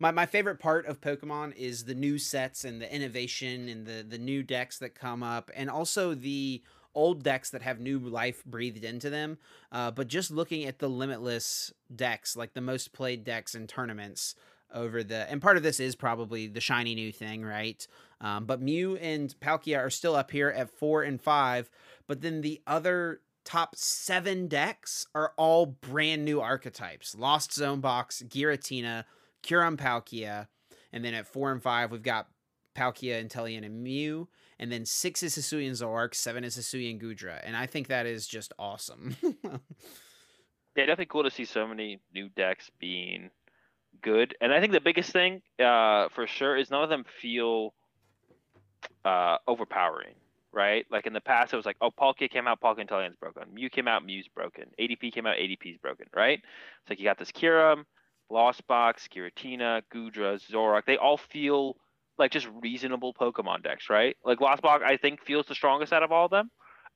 my, my favorite part of Pokemon is the new sets and the innovation and the the new decks that come up, and also the old decks that have new life breathed into them. Uh, but just looking at the limitless decks, like the most played decks in tournaments over the, and part of this is probably the shiny new thing, right? Um, but Mew and Palkia are still up here at four and five, but then the other top seven decks are all brand new archetypes: Lost Zone Box, Giratina. Kyurem Palkia. And then at four and five, we've got Palkia, Inteleon, and Mew. And then six is Hisuian Zoroark, seven is Hisuian Goodra. And I think that is just awesome. yeah, definitely cool to see so many new decks being good. And I think the biggest thing uh, for sure is none of them feel uh, overpowering, right? Like in the past, it was like, oh, Palkia came out, Palkia Inteleon's broken. Mew came out, Mew's broken. ADP came out, ADP's broken, right? It's like you got this Kyurem, Lost Box, Giratina, Goodra, Zorak, they all feel like just reasonable Pokemon decks, right? Like Lost Box, I think feels the strongest out of all of them.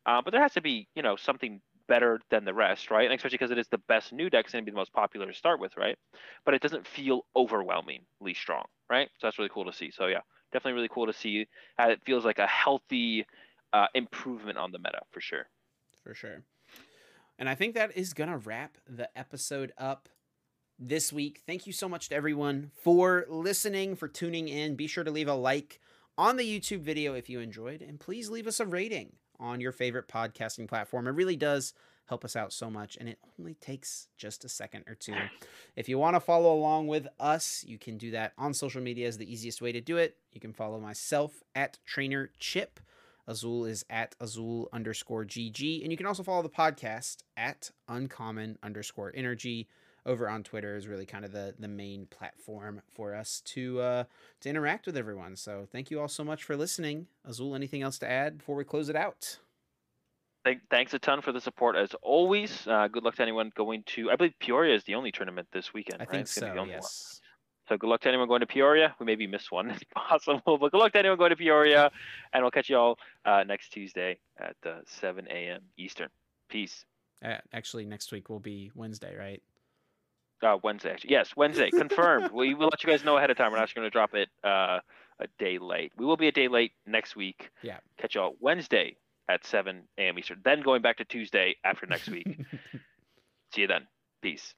Uh, but there has to be, you know, something better than the rest, right? And especially because it is the best new deck, it's going to be the most popular to start with, right? But it doesn't feel overwhelmingly strong, right? So that's really cool to see. So yeah, definitely really cool to see how it feels like a healthy uh, improvement on the meta for sure. For sure. And I think that is going to wrap the episode up this week. Thank you so much to everyone for listening, for tuning in. Be sure to leave a like on the YouTube video if you enjoyed, and please leave us a rating on your favorite podcasting platform. It really does help us out so much, and it only takes just a second or two. If you want to follow along with us, you can do that on social media is the easiest way to do it. You can follow myself at Trainer Chip. Azul is at Azul underscore GG. And you can also follow the podcast at Uncommon underscore Energy over on Twitter is really kind of the the main platform for us to uh, to interact with everyone. So thank you all so much for listening. Azul, anything else to add before we close it out? Thank, thanks a ton for the support as always. Uh, good luck to anyone going to. I believe Peoria is the only tournament this weekend. I right? think it's so. Yes. So good luck to anyone going to Peoria. We maybe missed one if possible, but good luck to anyone going to Peoria, and we'll catch you all uh, next Tuesday at uh, 7 a.m. Eastern. Peace. Uh, actually, next week will be Wednesday, right? Uh, Wednesday, actually. Yes, Wednesday. Confirmed. we will let you guys know ahead of time. We're not going to drop it uh, a day late. We will be a day late next week. Yeah. Catch y'all Wednesday at 7 a.m. Eastern. Then going back to Tuesday after next week. See you then. Peace.